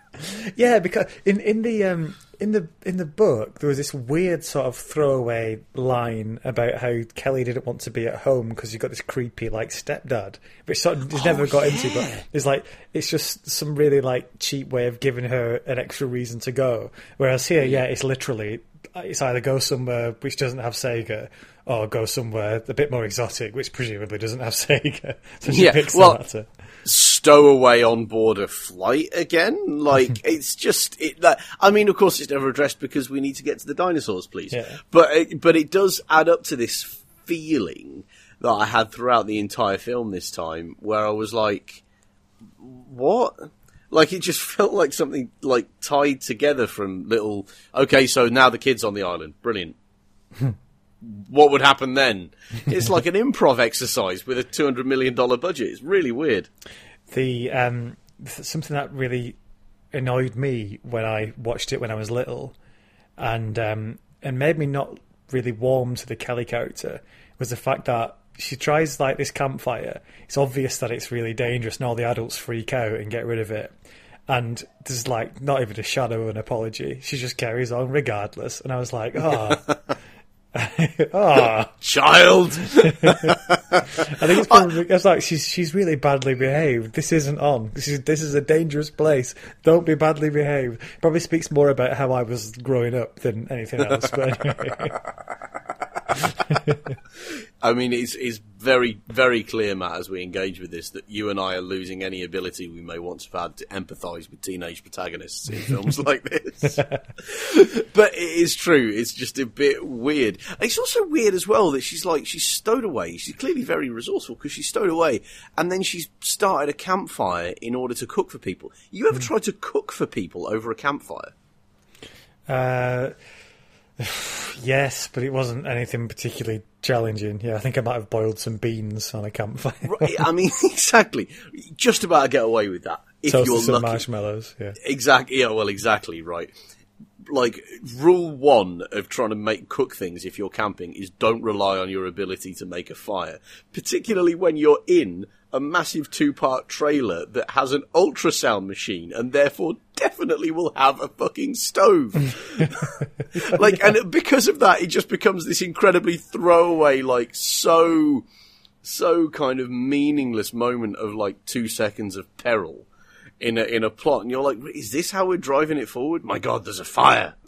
Yeah, because in in the um in the in the book there was this weird sort of throwaway line about how Kelly didn't want to be at home because you got this creepy like stepdad, which sort of is never oh, got into. But it's like it's just some really like cheap way of giving her an extra reason to go. Whereas here, yeah, it's literally it's either go somewhere which doesn't have Sega. Or go somewhere a bit more exotic, which presumably doesn't have *laughs* Sega. So she Yeah, picks the well- latter. stowaway on board a flight again. Like *laughs* it's just it. Like, I mean, of course, it's never addressed because we need to get to the dinosaurs, please. Yeah. But it, but it does add up to this feeling that I had throughout the entire film this time, where I was like, "What?" Like it just *laughs* felt like something like tied together from little. Okay, so now the kids on the island, brilliant. What would happen then? It's like an *laughs* improv exercise with a two hundred million dollar budget. It's really weird. the um, something that really annoyed me when I watched it when I was little, and um, and made me not really warm to the Kelly character was the fact that she tries like this campfire. It's obvious that it's really dangerous, and all the adults freak out and get rid of it. And there's like not even a shadow of an apology. She just carries on regardless. And I was like, oh, *laughs* oh. *laughs* Child. *laughs* I think it's probably it's like she's she's really badly behaved. This isn't on. This is this is a dangerous place. Don't be badly behaved. Probably speaks more about how I was growing up than anything else. But anyway. *laughs* *laughs* I mean, it's, it's very, very clear, Matt, as we engage with this, that you and I are losing any ability we may once have had to empathise with teenage protagonists in films *laughs* like this. but it is true. It's just a bit weird. It's also weird as well that she's like, she's stowed away. She's clearly very resourceful because she's stowed away and then she's started a campfire in order to cook for people. You ever tried to cook for people over a campfire? uh, yes, but it wasn't anything particularly challenging. Yeah, I think I might have boiled some beans on a campfire. Right, I mean, *laughs* exactly. Just about to get away with that. If Toasted you're some lucky. marshmallows. Yeah. Exactly. Yeah. Well, exactly. Right. Like rule one of trying to make cook things if you're camping is don't rely on your ability to make a fire, particularly when you're in a massive two-part trailer that has an ultrasound machine and therefore definitely will have a fucking stove. *laughs* like, and because of that, it just becomes this incredibly throwaway, like so, so kind of meaningless moment of like two seconds of peril in a in a plot, and you're like, is this how we're driving it forward? My God, there's a fire. *laughs*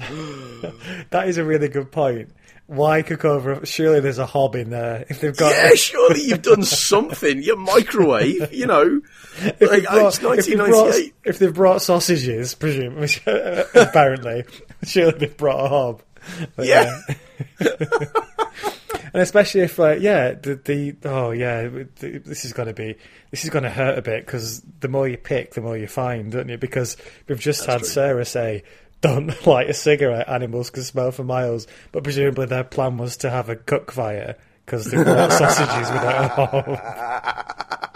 That is a really good point. Why cook over? Surely there's a hob in there. If they've got Yeah, surely you've done something. Your microwave, you know, if like, brought- it's if they've brought, if they've brought sausages, presumably, *laughs* apparently, surely they've brought a hob. But, Yeah. and especially if, like, yeah, the, the oh yeah, this is going to be this is going to hurt a bit because the more you pick, the more you find, don't you? Because we've just had true. Sarah say. Don't *laughs* light a cigarette. Animals can smell for miles. But presumably their plan was to have a cook fire because they brought *laughs* sausages without a hob. *laughs*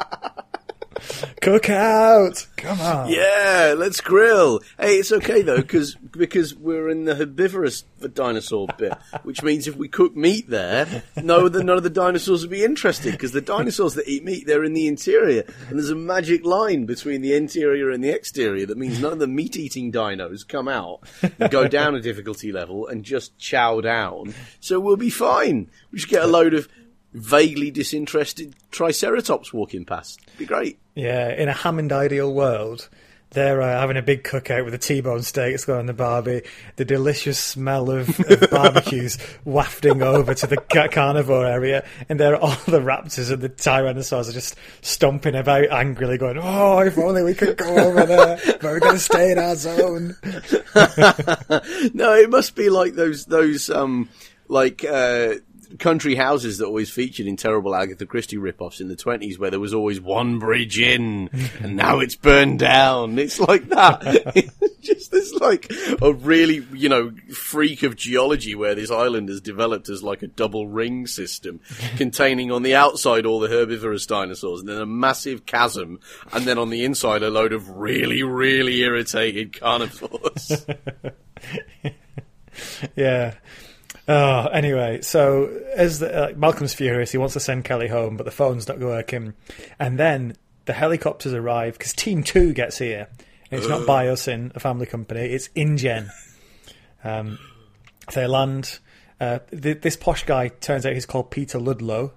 Cookout! Come on. Yeah, let's grill. Hey, it's okay though, because because we're in the herbivorous dinosaur bit, which means if we cook meat there, no, the, none of the dinosaurs will be interested because the dinosaurs that eat meat they're in the interior, and there's a magic line between the interior and the exterior that means none of the meat-eating dinos come out, and go down a difficulty level, and just chow down. So we'll be fine. We just get a load of vaguely disinterested triceratops walking past. Be great. Yeah, in a Hammond ideal world, they're uh, having a big cookout with the T-bone steaks going on the barbie, the delicious smell of, of *laughs* barbecues wafting over to the carnivore area, and there are all the raptors and the tyrannosaurs are just stomping about angrily, going, "Oh, if only we could go over there, but we're going to stay in our zone." *laughs* no, it must be like those those um like uh country houses that always featured in terrible Agatha Christie rip-offs in the 20s where there was always one bridge in *laughs* and now it's burned down. It's like that. *laughs* it's just this like a really, you know, freak of geology where this island has developed as like a double ring system *laughs* containing on the outside all the herbivorous dinosaurs and then a massive chasm and then on the inside a load of really, really irritated carnivores. yeah. Oh, anyway, so as the, uh, Malcolm's furious, he wants to send Kelly home, but the phone's not working. And then the helicopters arrive because Team Two gets here. And it's not Biosyn, a family company. It's InGen. Um, they land. Uh, th- this posh guy turns out he's called Peter Ludlow.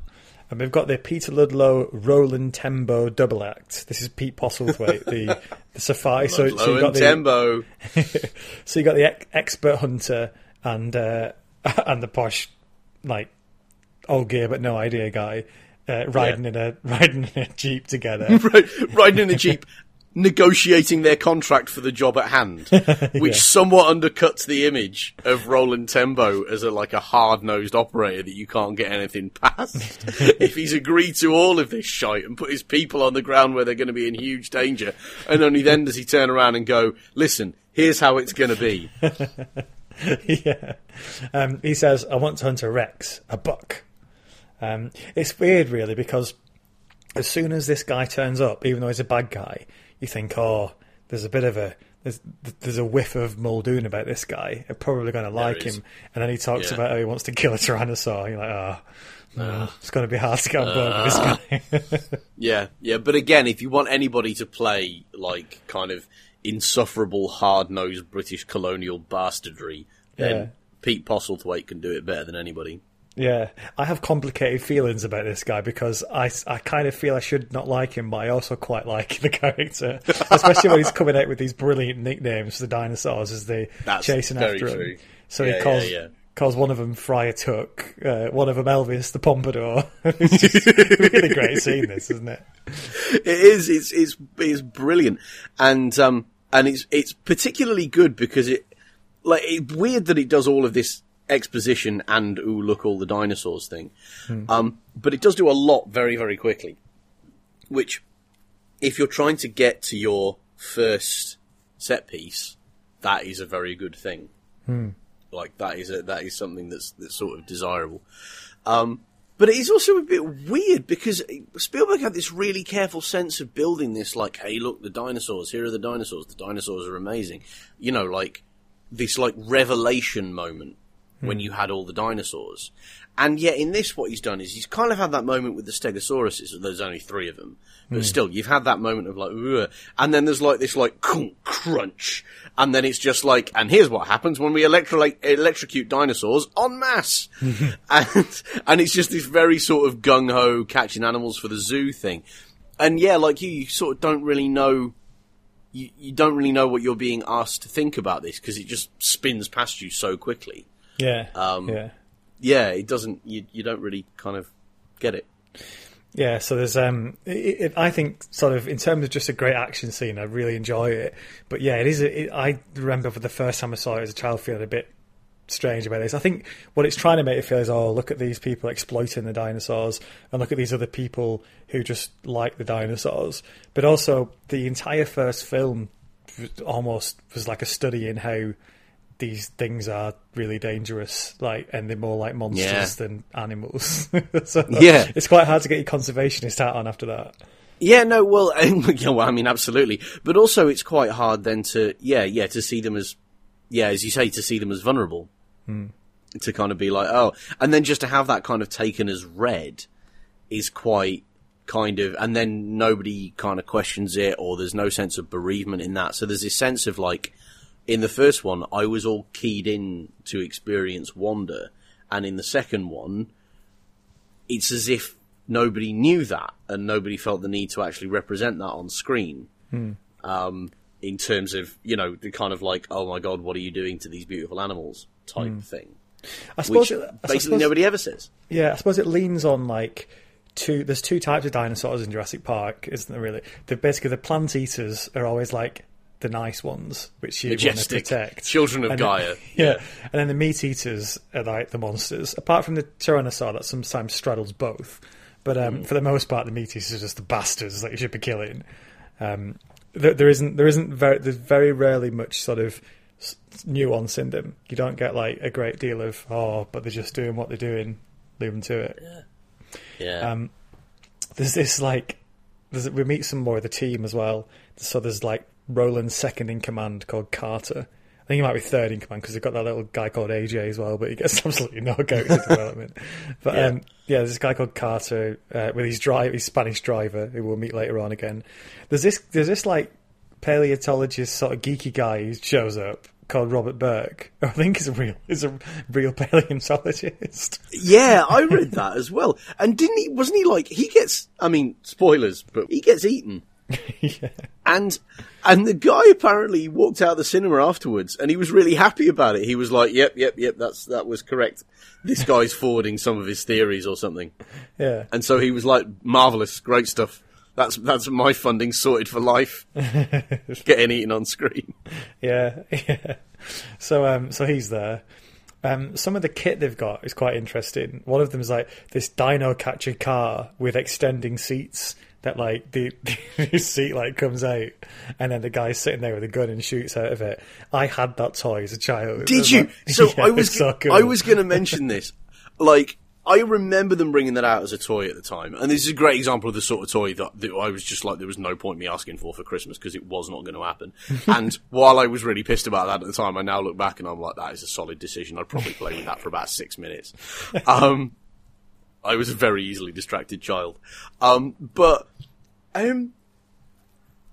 And we've got the Peter Ludlow Roland Tembo double act. This is Pete Postlethwaite, the *laughs* the safari. so, so you got the Tembo. *laughs* so you got the ex- expert hunter and uh, *laughs* and the posh, like old gear but no idea guy, uh, riding in a *laughs* riding in a jeep together. *laughs* Right, riding in a jeep, negotiating their contract for the job at hand, which Yeah. somewhat undercuts the image of Roland Tembo as a like a hard nosed operator that you can't get anything past. if he's agreed to all of this shite and put his people on the ground where they're going to be in huge danger, and only then does he turn around and go, "Listen, here's how it's going to be." *laughs* yeah. Um, he says, I want to hunt a Rex, a buck. Um, it's weird, really, because as soon as this guy turns up, even though he's a bad guy, you think, oh, there's a bit of a. There's, there's a whiff of Muldoon about this guy. They're probably going to like him. And then he talks Yeah. about how he wants to kill a tyrannosaur. You're like, oh, no, it's going to be hard to get on board with this guy. *laughs* Yeah, yeah, but again, if you want anybody to play like kind of insufferable, hard-nosed British colonial bastardry, then Yeah. Pete Postlethwaite can do it better than anybody. Yeah, I have complicated feelings about this guy because I, I kind of feel I should not like him, but I also quite like the character, *laughs* especially when he's coming out with these brilliant nicknames for the dinosaurs as they That's chasing after him. So Yeah, he calls yeah. calls one of them Friar Tuck, uh, one of them Elvis the Pompadour. *laughs* it's just a *laughs* really great scene, this isn't it? It is. It's it's it's brilliant, and um and it's it's particularly good because it like it's weird that it does all of this exposition and ooh look all the dinosaurs thing, um but it does do a lot very very quickly, which if you're trying to get to your first set piece, that is a very good thing. Like that is a, that is something that's that's sort of desirable. Um, but it is also a bit weird because Spielberg had this really careful sense of building this, like, hey, look, the dinosaurs. Here are the dinosaurs. The dinosaurs are amazing. You know, like this like revelation moment when hmm. you had all the dinosaurs. And yet in this, what he's done is he's kind of had that moment with the Stegosauruses. There's only three of them, but still, you've had that moment of like, Ugh. and then there's like this like crunch, and then it's just like, and here's what happens when we electrolate, electrocute dinosaurs en masse, *laughs* and and it's just this very sort of gung ho catching animals for the zoo thing. And yeah, like you, you sort of don't really know you, you don't really know what you're being asked to think about this because it just spins past you so quickly. Yeah, Um, yeah. Yeah, it doesn't. You you don't really kind of get it. Yeah, so there's um, it, it, I think sort of in terms of just a great action scene, I really enjoy it. But yeah, it is. It, I remember for the first time I saw it as a child, feeling a bit strange about this. I think what it's trying to make you feel is, oh, look at these people exploiting the dinosaurs, and look at these other people who just like the dinosaurs. But also, the entire first film almost was like a study in how these things are really dangerous, like, and they're more like monsters Yeah. than animals. *laughs* so Yeah. it's quite hard to get your conservationist hat on after that. Yeah, no, well, *laughs* yeah, well, I mean, absolutely, but also it's quite hard then to, yeah, yeah, to see them as, yeah, as you say, to see them as vulnerable, hmm. to kind of be like, oh, and then just to have that kind of taken as read is quite kind of, and then nobody kind of questions it, or there's no sense of bereavement in that. So there's this sense of like, in the first one, I was all keyed in to experience wonder, and in the second one, it's as if nobody knew that and nobody felt the need to actually represent that on screen. Um, in terms of, you know, the kind of like, oh my god, what are you doing to these beautiful animals type thing. I suppose it- I basically suppose- nobody ever says. Yeah, I suppose it leans on like two. There's two types of dinosaurs in Jurassic Park, isn't there? Really, the basically the plant eaters are always like the nice ones, which you want to Majestic. protect. Children of And then- Gaia. *laughs* yeah. and then the meat eaters are like the monsters. Apart from the Tyrannosaur, that sometimes straddles both. But um, for the most part, the meat eaters are just the bastards that you should be killing. Um, there, there isn't there isn't very there's very rarely much sort of nuance in them. You don't get like a great deal of oh, but they're just doing what they're doing. Leave them to it. Yeah. Um, there's this like there's, we meet some more of the team as well. So there's like Roland's second in command called Carter. I think he might be third in command because they've got that little guy called AJ as well, but he gets *laughs* absolutely no character *laughs* development. But Yeah. um, yeah, there's this guy called Carter uh, with his drive, his Spanish driver, who we'll meet later on again. There's this, there's this like paleontologist sort of geeky guy who shows up called Robert Burke. I think is a real, is a real *laughs* paleontologist. Yeah, I read that as well. And didn't he? Wasn't he like he gets? I mean, spoilers, but he gets eaten. *laughs* yeah. And and the guy apparently walked out of the cinema afterwards, and he was really happy about it. He was like, "Yep, yep, yep, that's that was correct. This guy's *laughs* forwarding some of his theories or something." Yeah. And so he was like, "Marvelous, great stuff. That's that's my funding sorted for life. *laughs* Getting eaten on screen." Yeah, yeah. So um, so he's there. Um, some of the kit they've got is quite interesting. One of them is like this dino catcher car with extending seats that like the, *laughs* the seat like comes out and then the guy's sitting there with a gun and shoots out of it. I had that toy as a child. Did you? like- *laughs* So Yeah, I was so cool. I was going to mention this. Like I remember them bringing that out as a toy at the time, and this is a great example of the sort of toy that, that I was just like, there was no point me asking for for Christmas because it was not going to happen. *laughs* and while I was really pissed about that at the time, I now look back and I'm like, that is a solid decision. I'd probably play with that for about six minutes. Um, I was a very easily distracted child. Um, but um,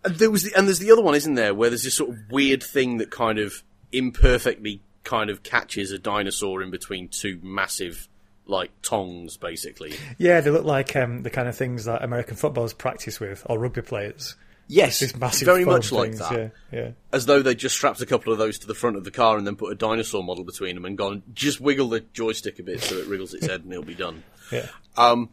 there was the, and there's the other one, isn't there, where there's this sort of weird thing that kind of imperfectly kind of catches a dinosaur in between two massive like tongs, basically. Yeah, they look like um, the kind of things that American footballers practice with or rugby players. Yes, These massive very much like things, that. Yeah, yeah. As though they just strapped a couple of those to the front of the car and then put a dinosaur model between them and gone, just wiggle the joystick a bit so it wriggles its head and it'll be done. Yeah. Um,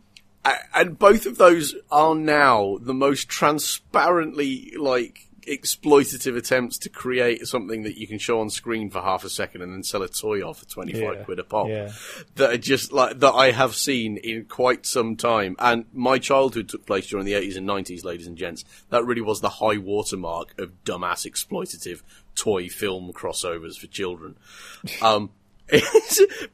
and both of those are now the most transparently like exploitative attempts to create something that you can show on screen for half a second and then sell a toy off for 25 Yeah, quid a pop yeah. that are just like that I have seen in quite some time and my childhood took place during the 80s and 90s ladies and gents that really was the high watermark of dumbass exploitative toy film crossovers for children um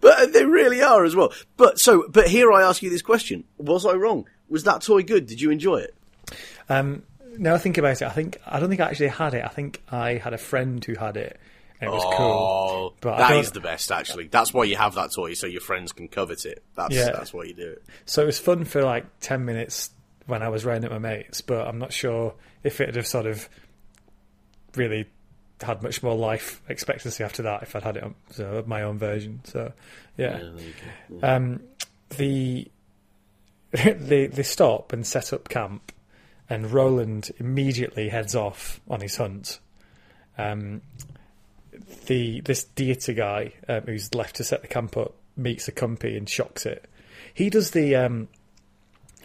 but they really are as well. But so, but here I ask you this question: Was I wrong? Was that toy good? Did you enjoy it? Um, now I think about it, I think I don't think I actually had it. I think I had a friend who had it, and it was cool. Oh, But I that is the best. Actually, that's why you have that toy, so your friends can covet it. That's Yeah. that's why you do it. So it was fun for like ten minutes when I was round at my mates, but I'm not sure if it'd have sort of really had much more life expectancy after that if I'd had it on so my own version. So yeah. Yeah, go. Um, the *laughs* they they stop and set up camp, and Roland immediately heads off on his hunt. Um, the this Dieter guy um, who's left to set the camp up meets a compy and shocks it. He does the um,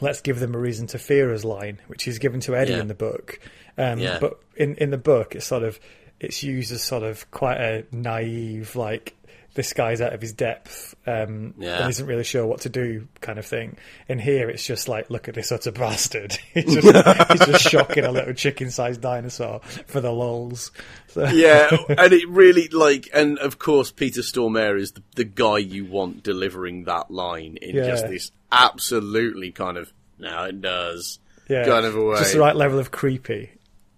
"Let's give them a reason to fear us" line, which is given to Eddie Yeah. in the book. Um, Yeah. But in in the book, it's sort of it's used as sort of quite a naive, like this guy's out of his depth um, Yeah. and isn't really sure what to do, kind of thing. In here, it's just like, look at this utter bastard. *laughs* he's, *laughs* just, he's just shocking a little chicken-sized dinosaur for the lulz. So, *laughs* yeah, and it really like, and of course, Peter Stormare is the, the guy you want delivering that line in Yeah. just this absolutely kind of now it does Yeah, kind of a way. Just the right level of creepy.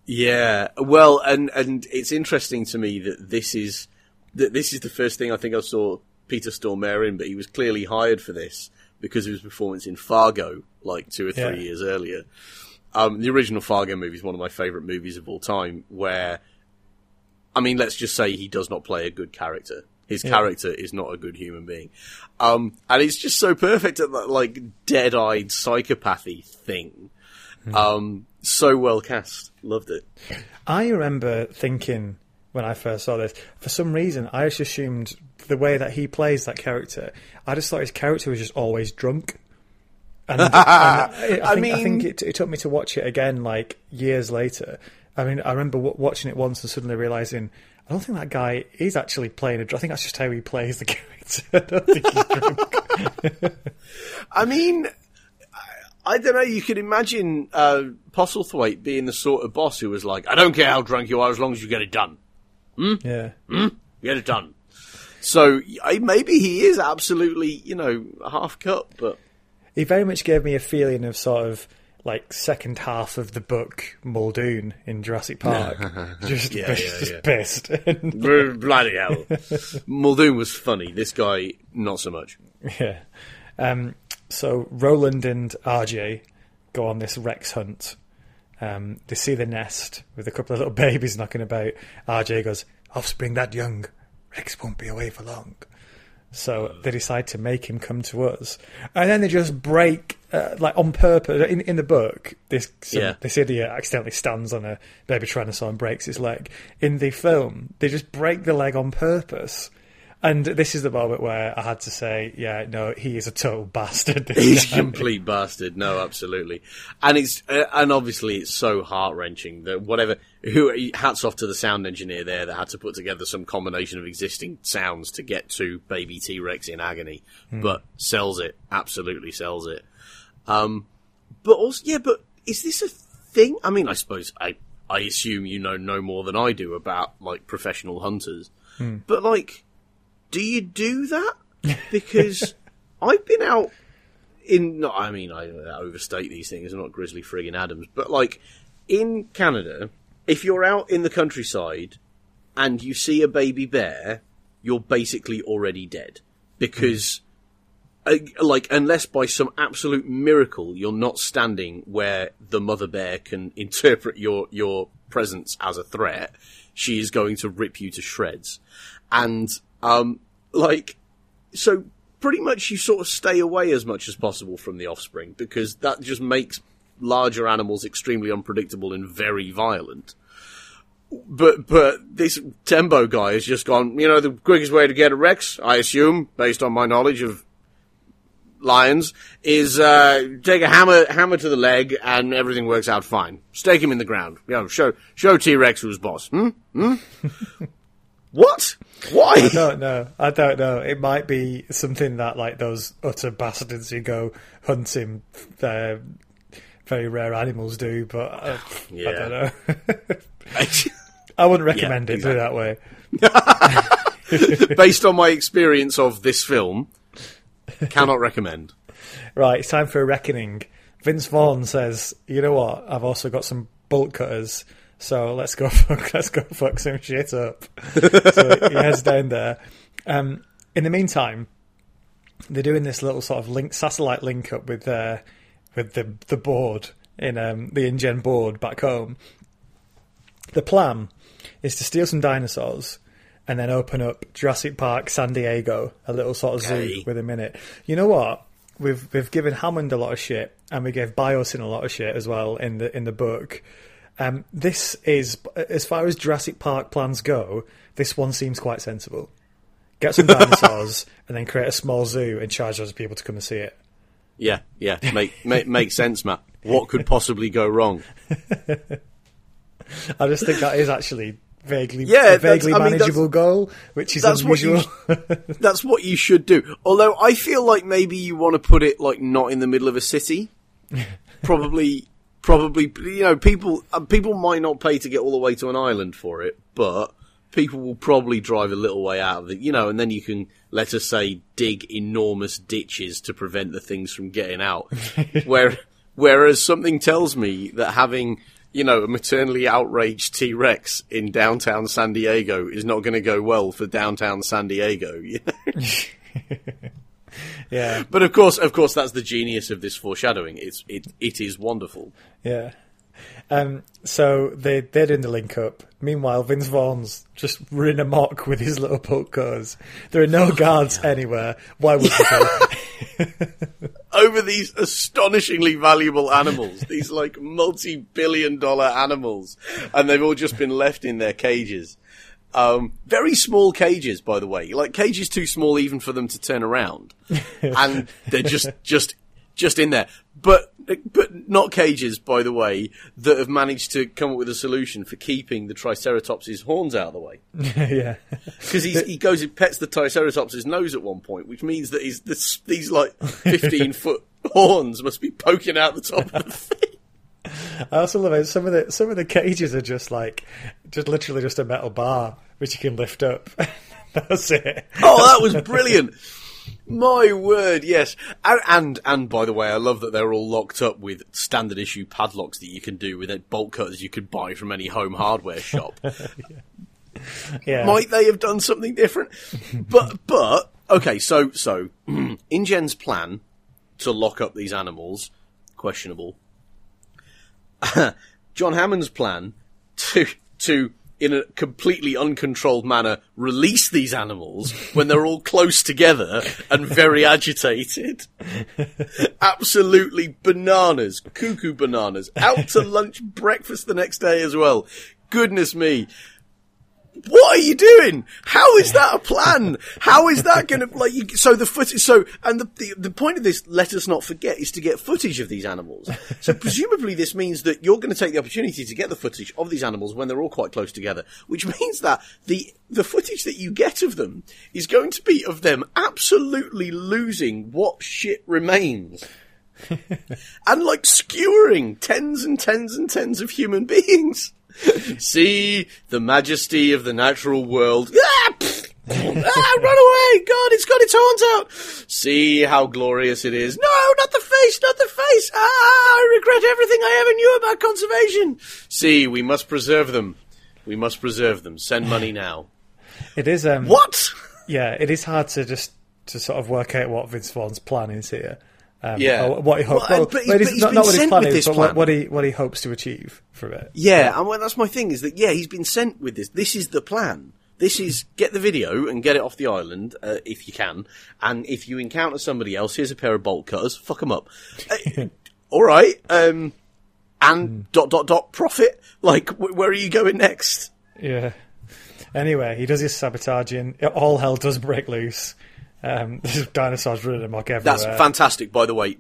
Yeah, well, and and it's interesting to me that this is that this is the first thing I think I saw Peter Stormare in, but he was clearly hired for this because of his performance in Fargo, like two or three Yeah. years earlier. Um, the original Fargo movie is one of my favourite movies of all time. Where, I mean, let's just say he does not play a good character. His character is not a good human being, um, and it's just so perfect at that like dead-eyed psychopathy thing. Um, so well cast, loved it. I remember thinking when I first saw this, for some reason, I just assumed the way that he plays that character, I just thought his character was just always drunk. And, *laughs* and I, I, think, I mean- think it, it took me to watch it again, like years later. I mean, I remember w- watching it once and suddenly realizing, I don't think that guy is actually playing a. dr- I think that's just how he plays the *laughs* character. I don't think he's drunk. *laughs* I mean, I, don't know. You could imagine uh, Postlethwaite being the sort of boss who was like, "I don't care how drunk you are, as long as you get it done. yeah. Get it done." So I, maybe he is absolutely, you know, half cut, but He very much gave me a feeling of sort of like second half of the book Muldoon in Jurassic Park. *laughs* just Yeah, yeah, just pissed. *laughs* bloody hell, Muldoon was funny. This guy, not so much. *laughs* yeah. Um, so Roland and RJ go on this Rex hunt. Um, they see the nest with a couple of little *laughs* babies knocking about. RJ goes, "Offspring that young, Rex won't be away for long." So they decide to make him come to us, and then they just break, uh, like on purpose. In, in the book, this some, Yeah. this idiot accidentally stands on a baby tyrannosaur and breaks his leg. In the film, they just break the leg on purpose. And this is the moment where I had to say, yeah, no, he is a total *laughs* bastard. He's a *laughs* complete bastard. No, absolutely, and it's uh, and obviously it's so heart wrenching that whatever. Who hats off to the sound engineer there that had to put together some combination of existing sounds to get to Baby T Rex in agony, but sells it. Absolutely sells it. Um, but also, yeah, but is this a thing? I mean, I suppose I I assume you know no more than I do about like professional hunters, but like, do you do that? Because *laughs* I've been out in. No, I mean, I overstate these things. I'm not Grizzly friggin' Adams, but like in Canada, if you're out in the countryside and you see a baby bear, you're basically already dead because. uh, Like, unless by some absolute miracle you're not standing where the mother bear can *laughs* interpret your your presence as a threat, she is going to rip you to shreds. And um, like, so pretty much you sort of stay away as much as possible from the offspring because that just makes larger animals extremely unpredictable and very violent. But but this Tembo guy has just gone. You know, the quickest way to get a Rex, I assume, based on my knowledge of lions, is uh, take a hammer hammer to the leg and everything works out fine. Stake him in the ground. You know, show show T Rex who's boss. Hmm? Hmm? What? Why? I don't know. I don't know. It might be something that like those utter bastards who go hunting uh, very rare animals do, but uh, I Yeah. don't know. *laughs* I wouldn't recommend it. Put it that way. *laughs* *laughs* based on my experience of this film, cannot recommend. Right, it's time for a reckoning. Vince Vaughn says, "You know what? I've also got some bolt cutters, so let's go. *laughs* Fuck, let's go fuck some shit up." so he heads down there. Um, in the meantime, they're doing this little sort of link satellite link up with uh, with the the board in um, the InGen board back home. The plan is to steal some dinosaurs and then open up Jurassic Park San Diego, a little sort of zoo Okay. with a minute. You know what? We've we've given Hammond a lot of shit, and we gave Biosyn a lot of shit as well in the in the book. Um, this is as far as Jurassic Park plans go. This one seems quite sensible. Get some dinosaurs *laughs* and then create a small zoo and charge those people to come and see it. Yeah, yeah, make make makes sense, Matt. What could possibly go wrong? *laughs* I just think that is actually vaguely Yeah, vaguely I mean, manageable goal, which is that's what you- unusual. *laughs* That's what you should do. Although I feel like maybe you want to put it like not in the middle of a city. probably, probably, you know, people uh, people might not pay to get all the way to an island for it, but people will probably drive a little way out of it, you know, and then you can let us say dig enormous ditches to prevent the things from getting out. *laughs* Where Whereas something tells me that having, you know, a maternally outraged T Rex in downtown San Diego is not going to go well for downtown San Diego. You know? *laughs* Yeah, but of course, of course, that's the genius of this foreshadowing. It's it it is wonderful. yeah. Um, so they they're doing the link up. Meanwhile, Vince Vaughn's just running amok with his little cars. There are no guards anywhere. Why would they? *laughs* Over these astonishingly valuable animals, these like multi-billion dollar animals, and they've all just been left in their cages. Um, very small cages, by the way. Like cages too small even for them to turn around, *laughs* and they're just just just in there. But but not cages, by the way, that have managed to come up with a solution for keeping the Triceratops' horns out of the way. *laughs* yeah, Because he goes and pets the Triceratops' nose at one point, which means that he's this, these like fifteen *laughs* foot horns must be poking out the top of the thing. I also love it. Some of the some of the cages are just like just literally just a metal bar which you can lift up. *laughs* That's it. Oh, that was brilliant. My word, yes. And, and and by the way, I love that they're all locked up with standard issue padlocks that you can do with bolt cutters you could buy from any home hardware *laughs* shop. Yeah, Might they have done something different? But but okay, so so *clears throat* InGen's plan to lock up these animals questionable. *laughs* John Hammond's plan to to in a completely uncontrolled manner release these animals when they're all close together and very *laughs* agitated. Absolutely bananas, cuckoo bananas. Out to lunch, breakfast the next day as well. Goodness me. What are you doing? How is that a plan? How is that going to like? You, so the footage. So and the, the the point of this, let us not forget, is to get footage of these animals. So *laughs* presumably this means that you're going to take the opportunity to get the footage of these animals when they're all quite close together, which means that the the footage that you get of them is going to be of them absolutely losing what shit remains. *laughs* and like skewering tens and tens and tens of human beings. *laughs* See the majesty of the natural world. Ah, ah, run away! God, it's got its horns out. See how glorious it is. No, not the face, not the face. Ah, I regret everything I ever knew about conservation. See, we must preserve them. We must preserve them. Send money *sighs* now. it is. Um, What? Yeah, it is hard to just to sort of work out what Vince Vaughn's plan is here. Um, Yeah. what he hopes. Well, Well, but he- but he's not, not what his sent plan with this but what, plan. what he what he hopes to achieve from it. Yeah, and well, that's my thing is that yeah, he's been sent with this. This is the plan. This is get the video and get it off the island uh, if you can. And if you encounter somebody else, here's a pair of bolt cutters. Fuck them up. *laughs* Uh, all right. Um, and dot dot dot profit. Like, wh- where are you going next? Yeah. Anyway, he does his sabotaging. All hell does break loose. Um, *laughs* there's dinosaurs running amok everywhere. That's fantastic, by the way.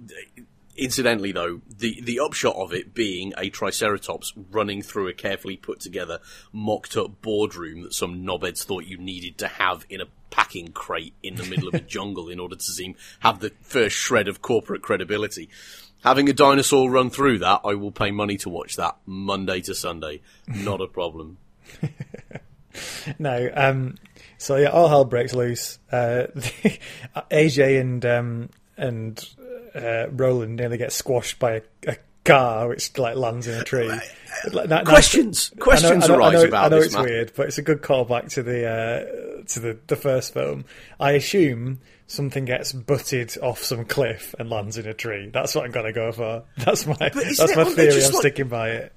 Incidentally, though, the, the upshot of it being a Triceratops running through a carefully put together, mocked up boardroom that some knobheads thought you needed to have in a packing crate in the middle of a *laughs* jungle in order to seem have the first shred of corporate credibility. Having a dinosaur run through that, I will pay money to watch that Monday to Sunday. Not a problem. *laughs* No, um, so yeah, all hell breaks loose. Uh, *laughs* AJ and um, and uh, Roland nearly get squashed by a, a car, which like lands in a tree. Like, now- Questions, I know- questions I know, arise I know, about I know this, it's weird, but it's a good callback to the uh, to the, the first film. I assume something gets butted off some cliff and lands in a tree. That's what I'm gonna go for. *laughs* That's my that's my theory. I'm like- sticking by it.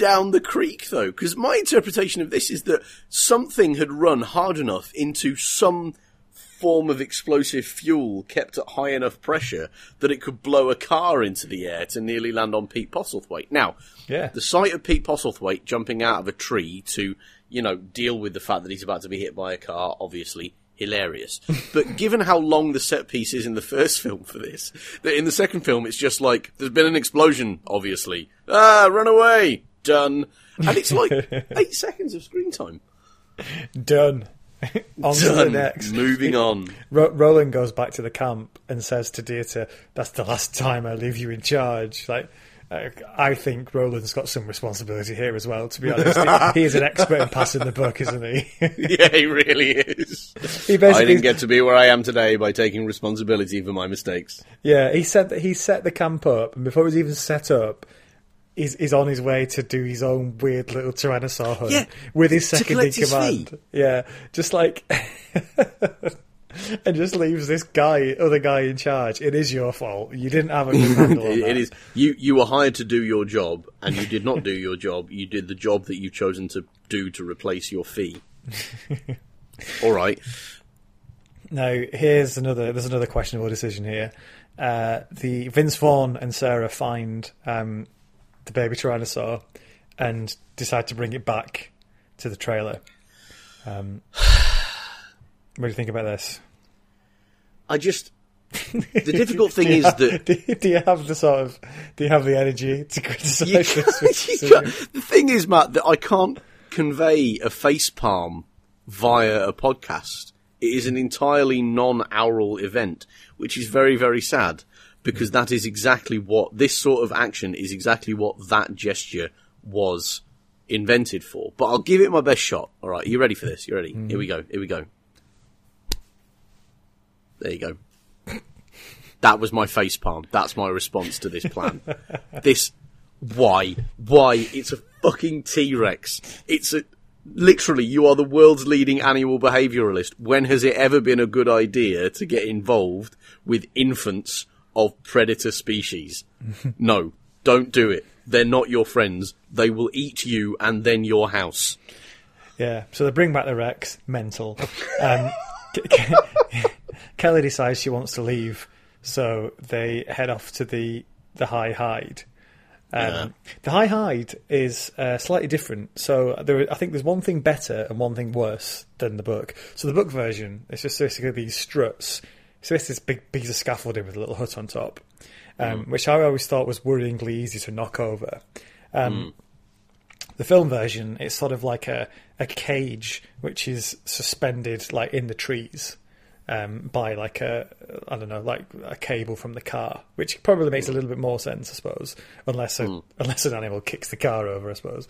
Down the creek though because my interpretation of this is that something had run hard enough into some form of explosive fuel kept at high enough pressure that it could blow a car into the air to nearly land on Pete Postlethwaite. Now, Yeah. the sight of Pete Postlethwaite jumping out of a tree to, you know, deal with the fact that he's about to be hit by a car, obviously hilarious. *laughs* but given how long the set piece is in the first *laughs* film for this, that in the second film it's just like there's been an explosion, obviously. Ah, run away, done. And it's like *laughs* eight seconds of screen time. Done. *laughs* on to the next. Moving on. *laughs* Ro- Roland goes back to the camp and says to Dieter, "That's the last time I leave you in charge." Like, uh, I think Roland's got some responsibility here as well. To be honest, he is an expert in passing the book, isn't he? yeah, he really is. he I didn't get to be where I am today by taking responsibility for my mistakes. yeah, he said that he set the camp up, and before it was even set up. He's, he's on his way to do his own weird little Tyrannosaur hunt Yeah, with his second in command. fee. Yeah, just like *laughs* and just leaves this guy, other guy in charge. It is your fault. You didn't have a good handle on *laughs* It- that. it is you. You were hired to do your job, and you did not do your job. You did the job that you've chosen to do to replace your fee. *laughs* All right. Now, here's another. There's another questionable decision here. Uh, the Vince Vaughn and Sarah find um, the baby Tyrannosaur and decide to bring it back to the trailer. Um, what do you think about this? I just. The difficult thing *laughs* is have- that *laughs* do you, have the sort of do you have the energy to criticise this? *laughs* the thing is, Matt, that I can't convey a face palm via a podcast. It is an entirely non-aural event, which is very, very sad because that is exactly what this sort of action is exactly what that gesture was invented for. But I'll give it my best shot. All right, you ready for this? You ready? Mm-hmm. Here we go. Here we go. There you go. That was my face palm. That's my response to this plan. *laughs* this, why, why? It's a fucking T Rex. It's a, literally, you are the world's leading animal behavioralist. When has it ever been a good idea to get involved with infants of predator species? *laughs* no, don't do it. They're not your friends. They will eat you and then your house. Yeah, so they bring back the Rex, mental. *laughs* Um, Ke- Ke- *laughs* Kelly decides she wants to leave, so they head off to the the High Hide. Um, Yeah. The High Hide is uh, slightly different. So there, I think there's one thing better and one thing worse than the book. So the book version is just basically these struts. So it's this big piece of scaffolding with a little hut on top, um, which I always thought was worryingly easy to knock over. Um, the film version, it's sort of like a, a cage which is suspended like in the trees um, by like a I don't know like a cable from the car, which probably makes a little bit more sense, I suppose, unless a, unless an animal kicks the car over, I suppose.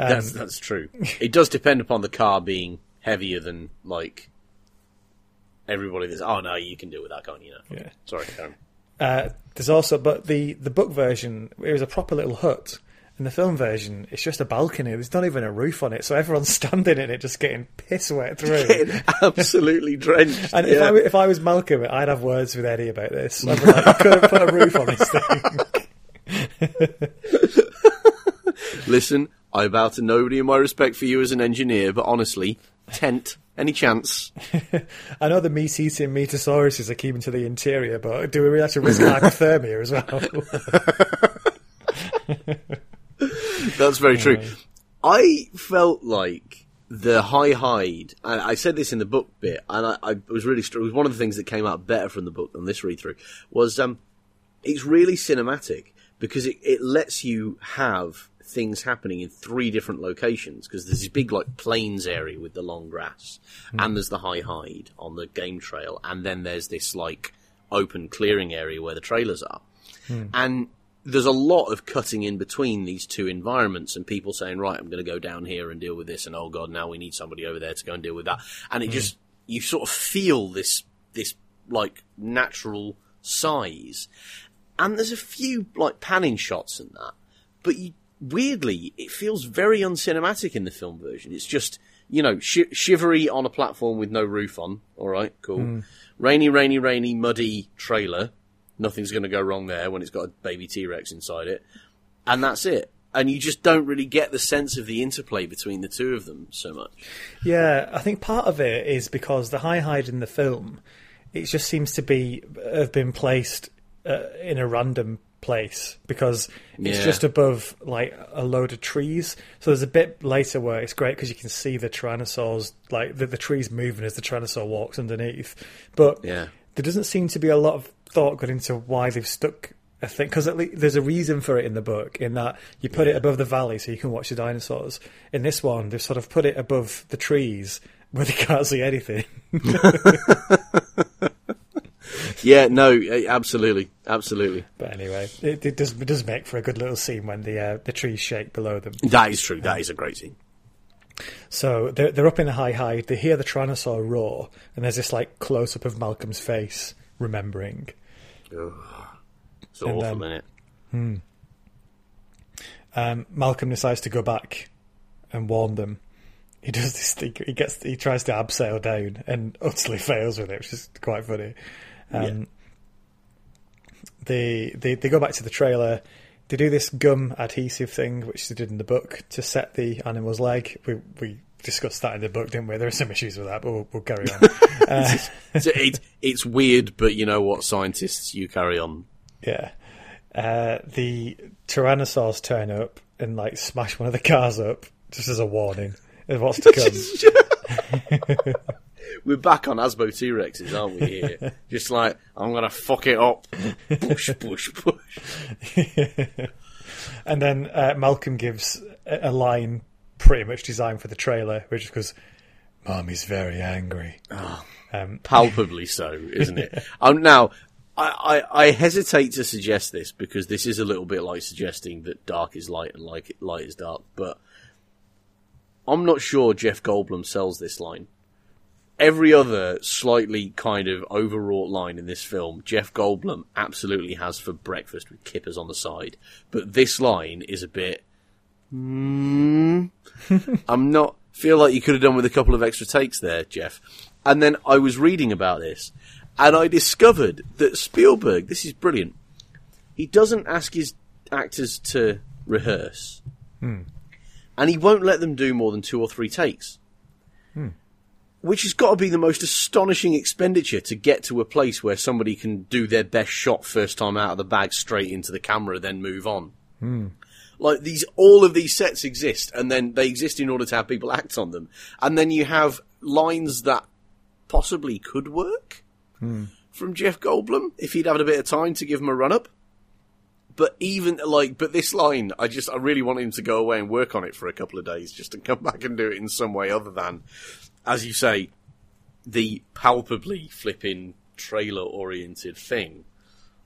Um, That's, that's true. It does depend upon the car being heavier than, like, everybody that's, oh no, you can deal with that, can't you? No. Yeah. Sorry, Karen. Uh, there's also, but the the book version, it was a proper little hut. In the film version, it's just a balcony. There's not even a roof on it, so everyone's *laughs* standing in it, just getting piss wet through. Getting absolutely drenched. And if, yeah. I, w- if I was Malcolm, I'd have words with Eddie about this. *laughs* I'd be like, you couldn't put a roof on this thing. *laughs* Listen, I bow to nobody in my respect for you as an engineer, but honestly, tent, any chance? I know the meat-eating Metosauruses are keeping to the interior, but do we really have to risk hypothermia as well? *laughs* That's very true. I felt like the high hide. I, I said this in the book bit, and I, I was really. It was one of the things that came out better from the book than this read through. Was um, it's really cinematic because it, it lets you have things happening in three different locations because there's this big like plains area with the long grass and there's the high hide on the game trail and then there's this like open clearing area where the trailers are and there's a lot of cutting in between these two environments and people saying right i'm going to go down here and deal with this and oh god now we need somebody over there to go and deal with that. And it hmm. just you sort of feel this this like natural size. And there's a few like panning shots in that but you weirdly it feels very uncinematic in the film version. It's just you know shi shivery on a platform with no roof on. All right cool. Hmm. Rainy rainy rainy muddy trailer nothing's going to go wrong there when it's got a baby t-rex inside it and that's it and you just don't really get the sense of the interplay between the two of them so much yeah, I think part of it is because the high hide in the film, it just seems to be have been placed uh, in a random place because it's Yeah. just above like a load of trees. So there's a bit later where it's great because you can see the tyrannosaurs, like the, the trees moving as the tyrannosaur walks underneath. But Yeah. there doesn't seem to be a lot of thought gone into why they've stuck a thing because there's a reason for it in the book in that you put it above the valley so you can watch the dinosaurs. In this one, they've sort of put it above the trees where they can't see anything. yeah *laughs* yeah, no, absolutely, absolutely. But anyway, it, it does it does make for a good little scene when the uh, the trees shake below them. That is true. That is a great scene. So they're they're up in the high high. They hear the Tyrannosaur roar, and there's this like close up of Malcolm's face, remembering. It's awful, um, isn't it? Um, Malcolm decides to go back and warn them. He does this thing. He gets he tries to abseil down and utterly *laughs* fails with it, which is quite funny. Um, They, they they go back to the trailer. They do this gum adhesive thing, which they did in the book to set the animal's leg. We we discussed that in the book, didn't we? There are some issues with that, but we'll, we'll carry on. *laughs* uh, So it, it's weird, but you know what, scientists, you carry on. Yeah. Uh, the Tyrannosaurs turn up and like smash one of the cars up just as a warning of what's to come. *laughs* We're back on Asbo T Rexes, aren't we? Here, *laughs* just like I'm gonna fuck it up. Push, push, push. and then uh, Malcolm gives a, a line pretty much designed for the trailer, which goes, "Mommy's very angry." Um, Palpably so, isn't it? *laughs* um, now, I, I, I hesitate to suggest this because this is a little bit like suggesting that dark is light and like light is dark, but I'm not sure Jeff Goldblum sells this line. Every other slightly kind of overwrought line in this film, Jeff Goldblum absolutely has for breakfast with kippers on the side. But this line is a bit. Mm, *laughs* I'm not. Feel like you could have done with a couple of extra takes there, Jeff. And then I was reading about this, and I discovered that Spielberg. This is brilliant. He doesn't ask his actors to rehearse, hmm. and he won't let them do more than two or three takes hmm. which has got to be the most astonishing expenditure to get to a place where somebody can do their best shot first time out of the bag straight into the camera, then move on. Hmm. Like these, all of these sets exist, and then they exist in order to have people act on them, and then you have lines that possibly could work hmm. from Jeff Goldblum if he'd had a bit of time to give him a run up. But even like, but this line, I just, I really want him to go away and work on it for a couple of days, just to come *laughs* back and do it in some way other than as you say, the palpably flipping trailer oriented thing.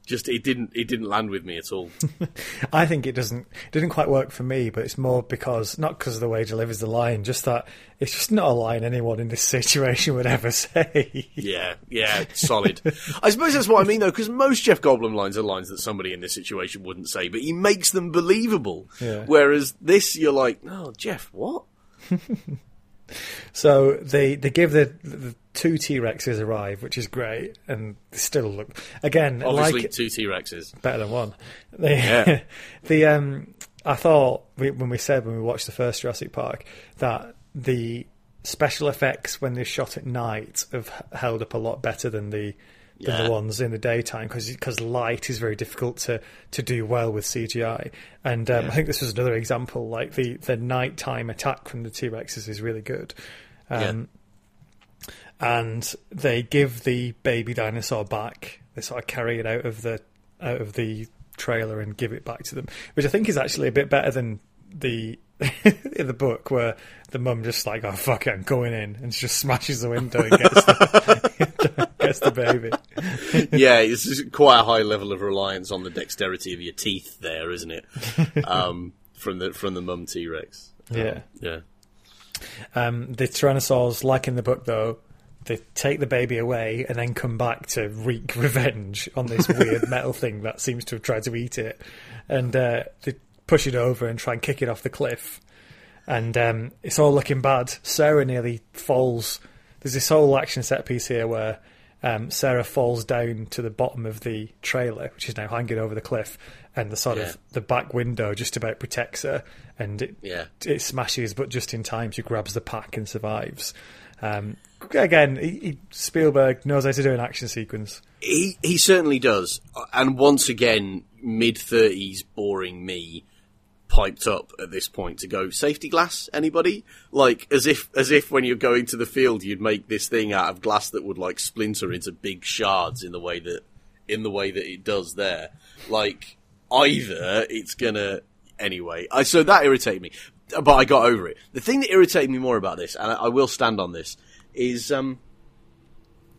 Just it didn't it didn't land with me at all. *laughs* I think it doesn't didn't quite work for me, but it's more because not because of the way he delivers the line, just that it's just not a line anyone in this *laughs* situation would ever say. yeah, yeah, *laughs* solid. I suppose that's what I mean though, because most Jeff Goldblum lines are lines that somebody in this situation wouldn't say, but he makes them believable. Yeah. Whereas this, you're like, oh, Jeff, what? So they they give the, the two T Rexes arrive, which is great, and still look again Obviously, like two T Rexes. better than one. They, Yeah. *laughs* the um, I thought we, when we said when we watched the first Jurassic Park that the special effects when they're shot at night have held up a lot better than the than Yeah. the ones in the daytime because light is very difficult to, to do well with CGI. And um, I think this was another example. Like the the nighttime attack from the T Rexes is really good. Um, and they give the baby dinosaur back. They sort of carry it out of the out of the trailer and give it back to them, which I think is actually a bit better than the *laughs* in the book where the mum just like, oh fuck it, I'm going in, and just smashes the window and gets the, *laughs* gets the baby. yeah, it's just quite a high level of reliance on the dexterity of your teeth there, isn't it? *laughs* Um, from the from the mum T Rex. Yeah. Yeah. Um, the tyrannosaurs, like in the book, though, they take the baby away and then come back to wreak *laughs* revenge on this weird *laughs* metal thing that seems to have tried to eat it, and uh, they push it over and try and kick it off the cliff, and um, it's all looking bad. Sarah nearly falls. There's this whole action set piece here where um, Sarah falls down to the bottom of the trailer, which is now hanging over the cliff, and the sort Yeah. of the back window just about protects her, and it Yeah. it smashes, but just in time she grabs the pack and survives. Um, again, he, he, Spielberg knows how to do an action sequence. He he certainly does, and once again, mid thirties, boring me piped up at this point to go safety glass. Anybody like as if as if when you're going to the field, you'd make this thing out of glass that would like splinter into big shards in the way that in the way that it does there. Like either it's gonna anyway. I so that irritated me, but I got over it. The thing that irritated me more about this, and I, I will stand on this, is um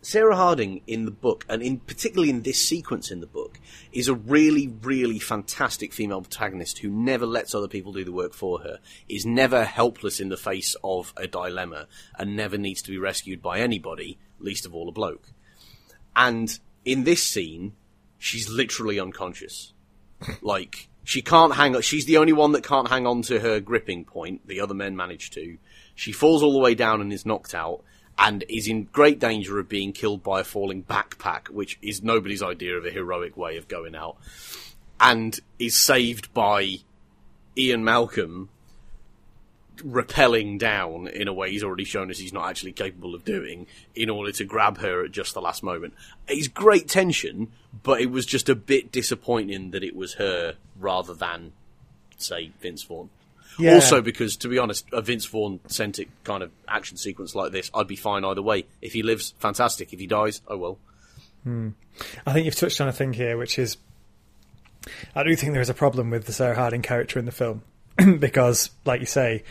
Sarah Harding in the book, and in particularly in this sequence in the book, is a really, really fantastic female protagonist who never lets other people do the work for her, is never helpless in the face of a dilemma, and never needs to be rescued by anybody, least of all a bloke. And in this scene, she's literally unconscious. like, she can't hang on, she's the only one that can't hang on to her gripping point, the other men manage to. She falls all the way down and is knocked out and is in great danger of being killed by a falling backpack, which is nobody's idea of a heroic way of going out, and is saved by Ian Malcolm rappelling down in a way he's already shown us he's not actually capable of doing in order to grab her at just the last moment. It's great tension, but it was just a bit disappointing that it was her rather than, say, Vince Vaughn. Yeah. Also, because to be honest, a Vince Vaughn centric kind of action sequence like this, I'd be fine either way. If he lives, fantastic. If he dies, oh well. Hmm. I think you've touched on a thing here, which is I do think there is a problem with the Sarah Harding character in the film *clears throat* because, like you say,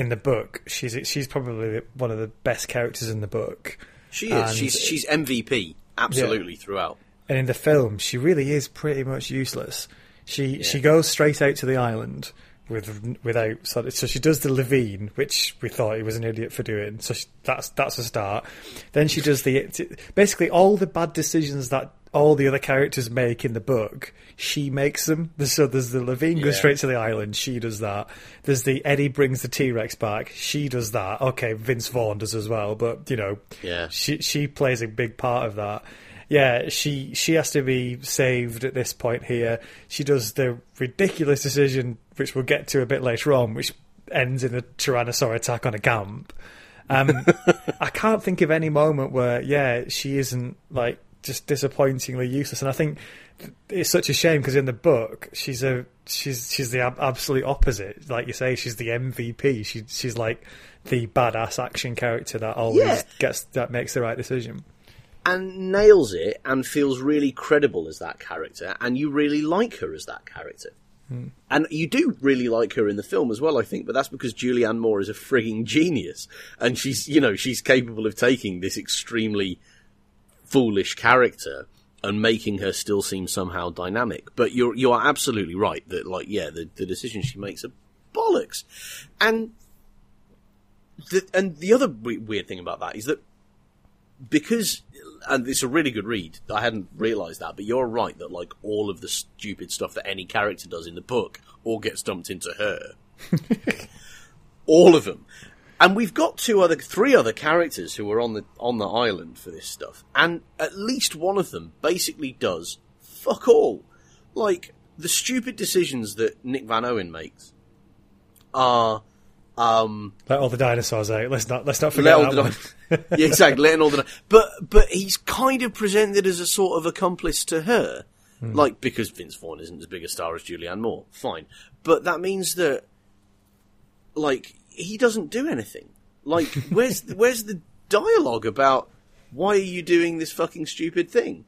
in the book, she's she's probably one of the best characters in the book, She is. And- she's she's MVP absolutely throughout. and in the film, she really is pretty much useless. She she goes straight out to the island with without so, so she does the Levine, which we thought he was an idiot for doing. So she, that's that's a start. Then she does the basically all the bad decisions that all the other characters make in the book. She makes them. So there's the Levine goes Yeah. straight to the island. She does that. There's the Eddie brings the T Rex back. She does that. Okay, Vince Vaughn does as well, but you know, Yeah. she she plays a big part of that. Yeah, she she has to be saved at this point here. She does the ridiculous decision, which we'll get to a bit later on, which ends in a tyrannosaur attack on a camp. Um, *laughs* I can't think of any moment where, yeah, she isn't like just disappointingly useless. And I think it's such a shame because in the book she's a she's she's the ab- absolute opposite. Like you say, she's the MVP. She she's like the badass action character that always Yeah. gets that makes the right decision. and nails it and feels really credible as that character, and you really like her as that character. Hmm. And you do really like her in the film as well, I think, but that's because Julianne Moore is a frigging genius. And she's, you know, she's capable of taking this extremely foolish character and making her still seem somehow dynamic. But you're, you are absolutely right that, like, yeah, the, the decisions she makes are bollocks. And the, and the other weird thing about that is that because and it's a really good read. I hadn't realised that, but you're right that like all of the stupid stuff that any character does in the book all gets dumped into her. *laughs* all of them. And we've got two other, three other characters who are on the on the island for this stuff, and at least one of them basically does fuck all. Like the stupid decisions that Nick Van Owen makes are um, Let all the dinosaurs out. Let's not let's not let forget all that the one. *laughs* yeah, exactly. Letting all the but but he's kind of presented as a sort of accomplice to her, like because Vince Vaughn isn't as big a star as Julianne Moore. Fine, but that means that like he doesn't do anything. Like *laughs* where's the, where's the dialogue about why are you doing this fucking stupid thing?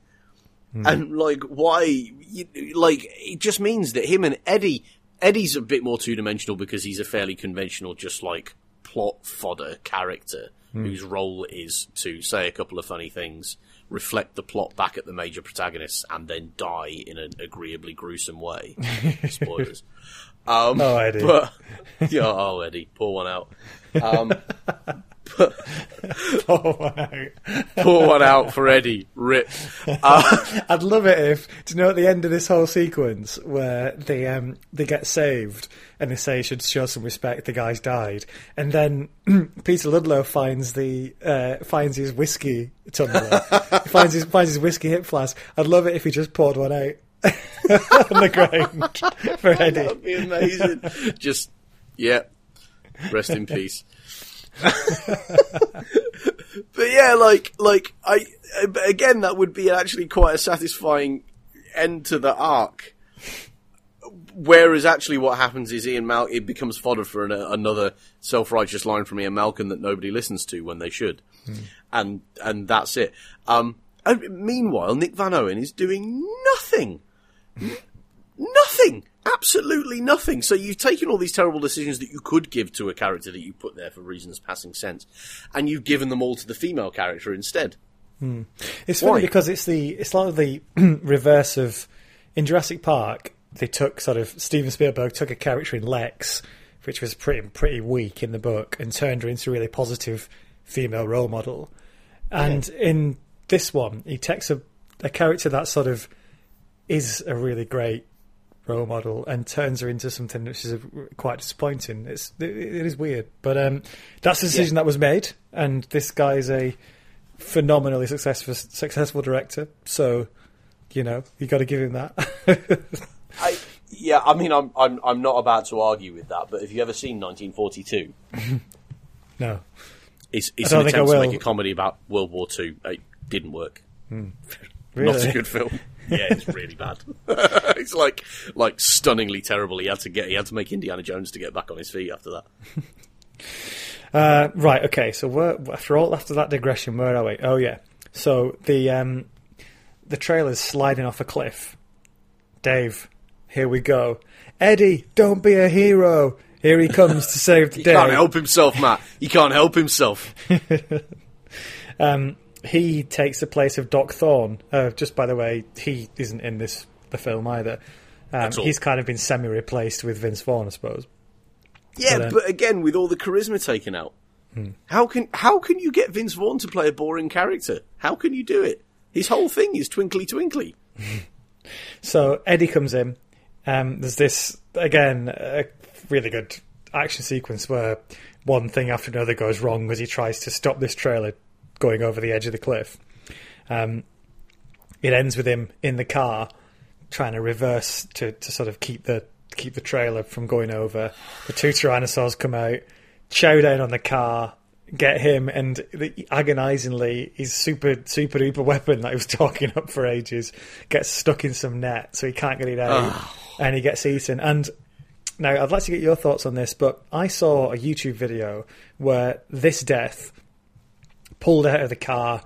Hmm. And like why you, like it just means that him and Eddie Eddie's a bit more two dimensional because he's a fairly conventional just like plot fodder character hmm. whose role is to say a couple of funny things, reflect the plot back at the major protagonists, and then die in an agreeably gruesome way. *laughs* Spoilers. Um, Oh, Eddie. But, *laughs* yeah, oh, Eddie, pour one out. Um, Oh, wow. pour one out for Eddie. Rip. Uh, *laughs* I'd love it if do you know at the end of this whole sequence where they um they get saved and they say you should show some respect, the guy's died, and then *clears throat* Peter Ludlow finds the uh, finds his whiskey tumbler, *laughs* finds his finds his whiskey hip flask. I'd love it if he just poured one out *laughs* on the ground for Eddie. That'd be amazing. Just, yeah. Rest in peace. *laughs* but yeah, like, like I again, that would be actually quite a satisfying end to the arc. Whereas actually, what happens is Ian Mal it becomes fodder for an, another self-righteous line from Ian Malcolm that nobody listens to when they should, and and that's it. Um, and meanwhile, Nick Van Owen is doing nothing nothing absolutely nothing so you've taken all these terrible decisions that you could give to a character that you put there for reasons passing sense and you've given them all to the female character instead hmm. It's funny Why? because it's the it's like the *clears throat* reverse of in Jurassic Park. They took sort of Steven Spielberg took a character in Lex, which was pretty pretty weak in the book, and turned her into a really positive female role model. And in this one, he takes a a character that sort of is a really great role model and turns her into something which is quite disappointing. It's it, it is weird, but um, that's the decision that was made, and this guy is a phenomenally successful successful director. So, you know, you got to give him that. *laughs* I, yeah, I mean, I'm, I'm I'm not about to argue with that, but have you ever seen 1942? *laughs* no, It's, it's an don't think I attempt to make a comedy about World War Two. It didn't work. *laughs* Not really. a good film. Yeah, it's really bad. *laughs* it's like like stunningly terrible. He had to get he had to make Indiana Jones to get back on his feet after that. *laughs* Uh, right. Okay. So we're, after all, after that digression, where are we? Oh yeah. So the um, the trailer's sliding off a cliff. Dave, here we go. Eddie, don't be a hero. Here he comes to save the *laughs* He day. can't help himself, Matt. He can't help himself. He takes the place of Doc Thorne. Uh, just by the way, he isn't in this the film either. Um, he's kind of been semi-replaced with Vince Vaughn, I suppose. Yeah, But, um, but again, with all the charisma taken out, how can how can you get Vince Vaughn to play a boring character? How can you do it? His whole thing is twinkly twinkly. *laughs* So Eddie comes in. Um, there's this again a really good action sequence where one thing after another goes wrong as he tries to stop this trailer going over the edge of the cliff. Um, it ends with him in the car trying to reverse to, to sort of keep the keep the trailer from going over. The two tyrannosaurs come out, chow down on the car, get him, and the, agonizingly, his super super duper weapon that he was *laughs* talking up for ages gets stuck in some net, so he can't get it out, and he gets eaten. And now, I'd like to get your thoughts on this, but I saw a YouTube video where this death pulled out of the car,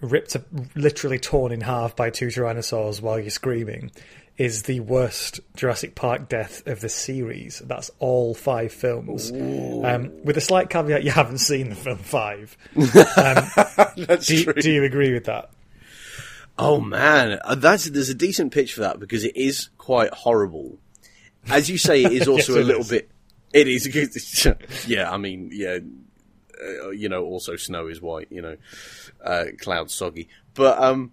ripped, literally torn in half by two tyrannosaurs while you're screaming, is the worst Jurassic Park death of the series. That's all five films. Um, with a slight caveat, you haven't seen the film five. *laughs* That's Do you, true. do you agree with that? Oh man, Uh, that's there's a decent pitch for that because it is quite horrible. As you say, it is *laughs* also Yes, a little is. bit. It is. *laughs* yeah, I mean, yeah. Uh, you know, also snow is white. You know, uh, clouds soggy, but um.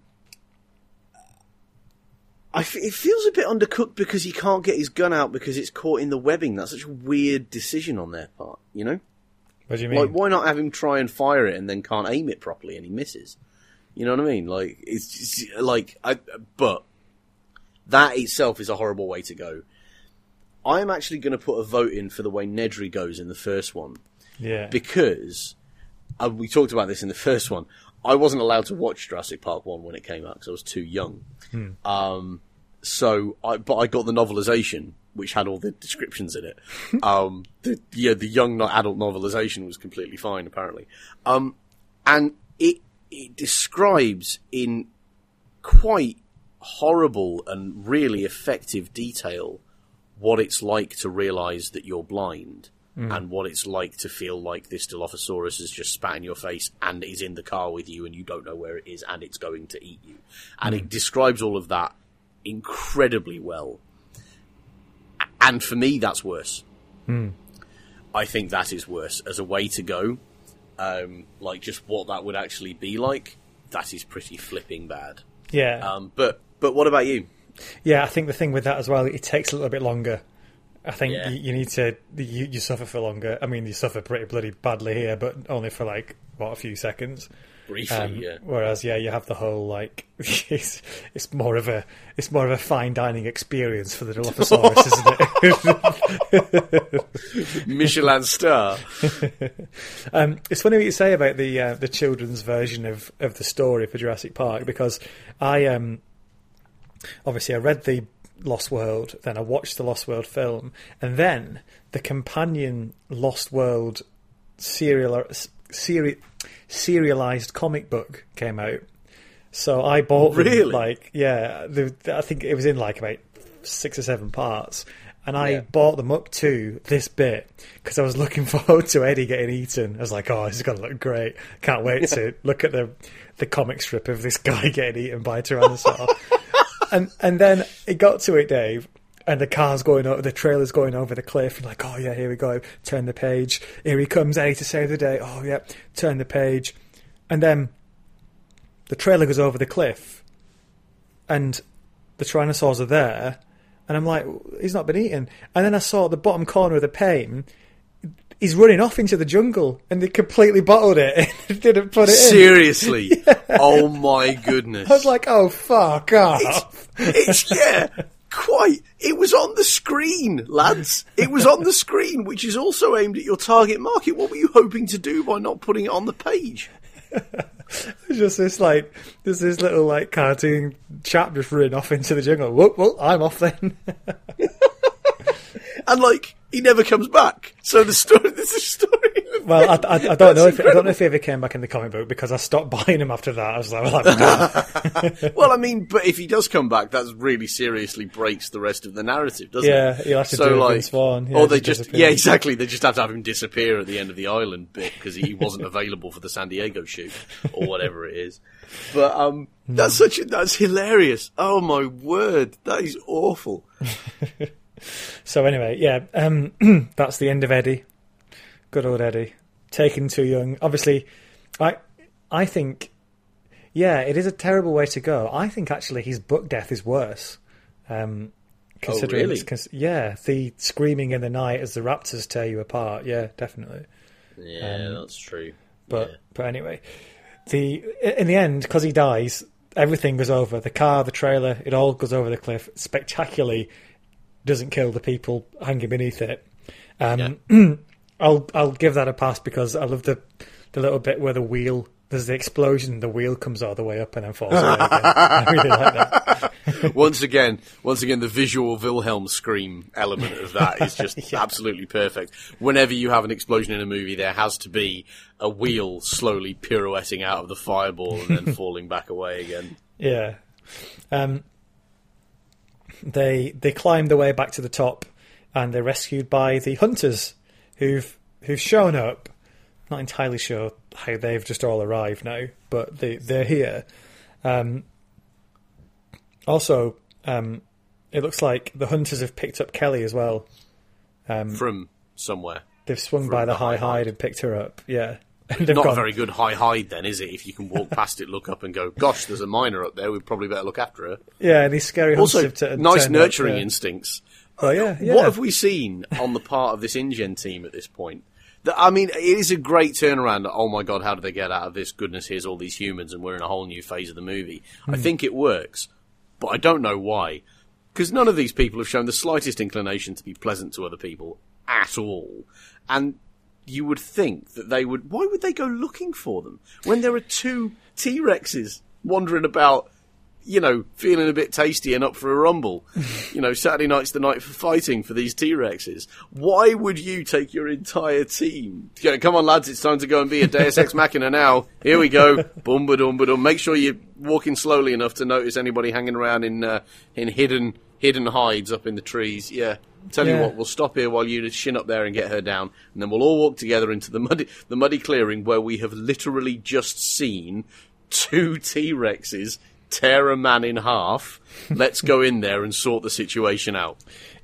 I f- it feels a bit undercooked because he can't get his gun out because it's caught in the webbing. That's such a weird decision on their part, you know? What do you mean? Like, why not have him try and fire it and then can't aim it properly and he misses? You know what I mean? Like, it's just, like, I, but that itself is a horrible way to go. I am actually going to put a vote in for the way Nedry goes in the first one yeah. because uh, we talked about this in the first one. I wasn't allowed to watch Jurassic Park one when it came out because I was too young. Um, so, I, but I got the novelization, which had all the descriptions in it. *laughs* um, the yeah, the young not adult novelization was completely fine, apparently. Um, and it it describes in quite horrible and really effective detail what it's like to realize that you're blind and what it's like to feel like this Dilophosaurus has just spat in your face and is in the car with you and you don't know where it is and it's going to eat you. And it describes all of that incredibly well. And for me, that's worse. I think that is worse as a way to go. Um, like just what that would actually be like. That is pretty flipping bad. yeah. Um, but but what about you? Yeah, I think the thing with that as well, it takes a little bit longer. I think Yeah. you, you need to you, you suffer for longer. I mean, you suffer pretty bloody badly here, but only for like what a few seconds. Briefly, Um, yeah. Whereas, yeah, you have the whole like *laughs* it's it's more of a it's more of a fine dining experience for the Dilophosaurus, *laughs* isn't it? *laughs* Michelin star. Um, it's funny what you say about the uh, the children's version of, of the story for Jurassic Park because I um obviously I read the Lost World, then I watched the Lost World film, and then the companion Lost World serial seri- serialized comic book came out. So I bought them, Really? like yeah, the, I think it was in like about six or seven parts, and I Yeah. bought them up to this bit because I was looking *laughs* forward to Eddie getting eaten. I was like, "Oh, this is gonna look great! Can't wait to look at the the comic strip of this guy *laughs* getting eaten by a tyrannosaur." *laughs* and and then it got to it, Dave. And the car's going over, the trailer's going over the cliff. And like, oh yeah, here we go. Turn the page. Here he comes, Eddie to save the day. Oh yeah, turn the page. And then the trailer goes over the cliff, and the tyrannosaurs are there. And I'm like, he's not been eaten. And then I saw at the bottom corner of the pane, he's running off into the jungle, and they completely bottled it *laughs* and didn't put it in. Seriously. *laughs* Oh my goodness. I was like, oh fuck off. it's yeah, quite. It was on the screen, lads. It was on the screen, which is also aimed at your target market. What were you hoping to do by not putting it on the page? *laughs* just this like there's this little like cartoon chap just running off into the jungle. Whoop, well, I'm off then. And like, he never comes back. So the story, *laughs* this is a story. well, I, I, I don't know if I don't know if he ever came back in the comic book because I stopped *laughs* buying him after that. I was like, well, *laughs* well, I mean, but if he does come back, that really seriously breaks the rest of the narrative, doesn't Yeah, it? have to do Vince yeah, or they just just, disappear. yeah, exactly. They just have to have him disappear at the end of the island bit because he wasn't available for the San Diego shoot or whatever it is. But um, that's such a, that's hilarious. Oh my word, that is awful. So anyway, yeah, um, *clears throat* that's the end of Eddie. Good old Eddie, taken too young. Obviously, I I think, yeah, it is a terrible way to go. I think actually his book death is worse. Um, considering really? cons- yeah, the screaming in the night as the raptors tear you apart. Yeah, definitely. Yeah, that's true. But but anyway, the in the end, because he dies, everything goes over. The car, the trailer, it all goes over the cliff. Spectacularly, doesn't kill the people hanging beneath it. Um, *clears throat* I'll I'll give that a pass because I love the the little bit where the wheel. There's the explosion, the wheel comes all the way up and then falls away again. *laughs* I really like that. *laughs* once again, once again, the visual Wilhelm scream element of that is just *laughs* absolutely perfect. Whenever you have an explosion in a movie, there has to be a wheel slowly pirouetting out of the fireball and then falling back away again. Yeah. Um, they they climb their way back to the top, and they're rescued by the hunters, who've who've shown up. Not entirely sure how they've just all arrived now, but they they're here. Um, also, um, it looks like the hunters have picked up Kelly as well. From somewhere. They've swung From by the the high high hide hide. and picked her up. Yeah, Not a very good high hide, then, is it? If you can walk past it, look up, and go, "Gosh, there's a minor up there. We'd probably better look after her." Yeah, and these scary Also, t- nice turned up, nurturing yeah. instincts. Oh yeah, yeah. What have we seen on the part of this InGen team at this point? That, I mean, it is a great turnaround. Oh my god, how did they get out of this? Goodness, here's all these humans, and we're in a whole new phase of the movie. Hmm. I think it works, but I don't know why. Because none of these people have shown the slightest inclination to be pleasant to other people at all. And you would think that they would. Why would they go looking for them when there are two T Rexes wandering about? you know, feeling a bit tasty and up for a rumble. *laughs* you know, Saturday night's the night for fighting for these T Rexes. Why would you take your entire team? Go, Come on, lads, it's time to go and be a Deus Ex Machina now. Here we go. *laughs* Boom, ba dum, ba dum. Make sure you're walking slowly enough to notice anybody hanging around in uh, in hidden hidden hides up in the trees. Yeah. Tell Yeah. you what, we'll stop here while you shin up there and get her down, and then we'll all walk together into the muddy, the muddy clearing where we have literally just seen two T Rexes tear a man in half. Let's go in there and sort the situation out.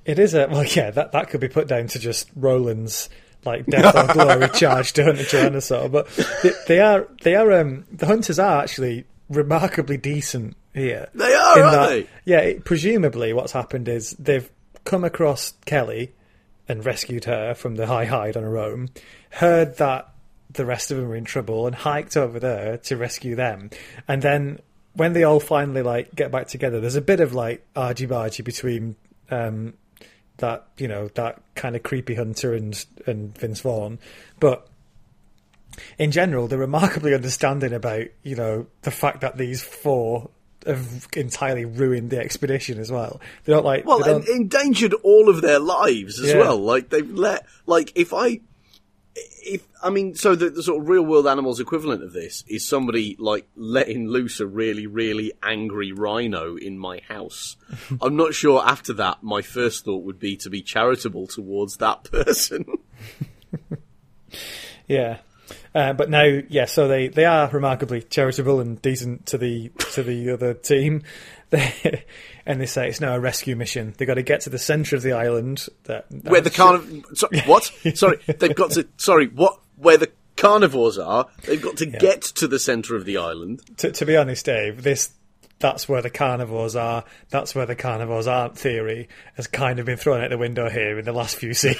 It is a well, yeah. That that could be put down to just Roland's like death or glory charge to hunt a tyrannosaur, but they, they are they are um the hunters are actually remarkably decent here. They are, aren't that- they? Yeah, it, presumably what's happened is they've come across Kelly and rescued her from the high hide on her own, heard that the rest of them were in trouble and hiked over there to rescue them, and then when they all finally like get back together, there's a bit of like argy bargy between um, that you know that kind of creepy hunter and and Vince Vaughn, but in general, they're remarkably understanding about you know the fact that these four have entirely ruined the expedition as well. They don't like Well, they don't, endangered all of their lives as Yeah. well. Like they've let, like if I, if I mean, so the, the sort of real world animals equivalent of this is somebody like letting loose a really, really angry rhino in my house. *laughs* I'm not sure after that my first thought would be to be charitable towards that *laughs* person. *laughs* Yeah. Uh, but now, yeah, so they, they are remarkably charitable and decent to the to the other team. They, *laughs* and they say it's now a rescue mission. They've got to get to the centre of the island. That, Where the carniv- so, *laughs* what? sorry, they've got to. Sorry, what? Where the carnivores are? They've got to get to the centre of the island. to, to be honest, Dave, this that's where the carnivores are. That's where the carnivores aren't theory has kind of been thrown out the window here in the last few *laughs* scenes.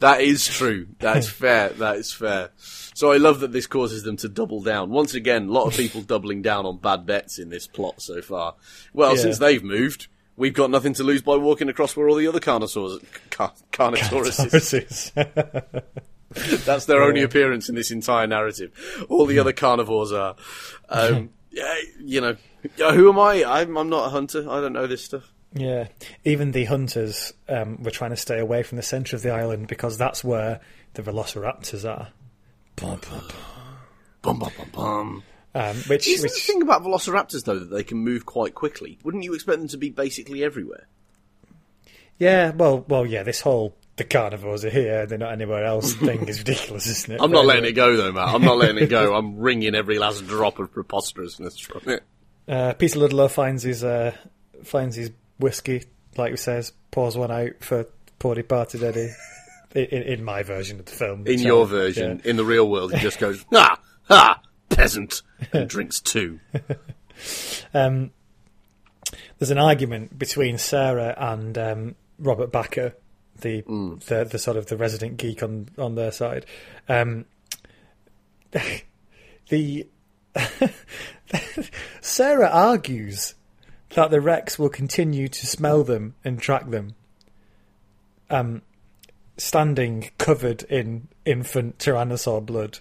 That is true. That is *laughs* fair. That is fair. So I love that this causes them to double down. Once again, a lot of people *laughs* doubling down on bad bets in this plot so far. Well, Yeah. since they've moved, we've got nothing to lose by walking across where all the other carnosaurs, car- carnotauruses. *laughs* That's their only appearance in this entire narrative. All the other carnivores are. Um, yeah, you know, who am I? I'm, I'm not a hunter. I don't know this stuff. Yeah, even the hunters um, were trying to stay away from the centre of the island because that's where the velociraptors are. Bum, bum, bum, bum. Um, which, Isn't which the thing about velociraptors though that they can move quite quickly? Wouldn't you expect them to be basically everywhere? yeah, well, well, yeah, this whole the carnivores are here, they're not anywhere else *laughs* thing is ridiculous, isn't it? I'm not letting it go though, Matt. I'm not letting it go. *laughs* I'm wringing every last drop of preposterousness from it. Uh, Peter Ludlow finds his uh, finds his whiskey, like he says, pours one out for poor departed Eddie. in, in my version of the film. In So, your version, in the real world, he just goes, *laughs* ah, ah, peasant, and drinks two. *laughs* Um, there's an argument between Sarah and um, Robert Backer, the, the the sort of the resident geek on on their side. Um, *laughs* the Sarah argues that the Rex will continue to smell them and track them. Um, standing covered in infant tyrannosaur blood,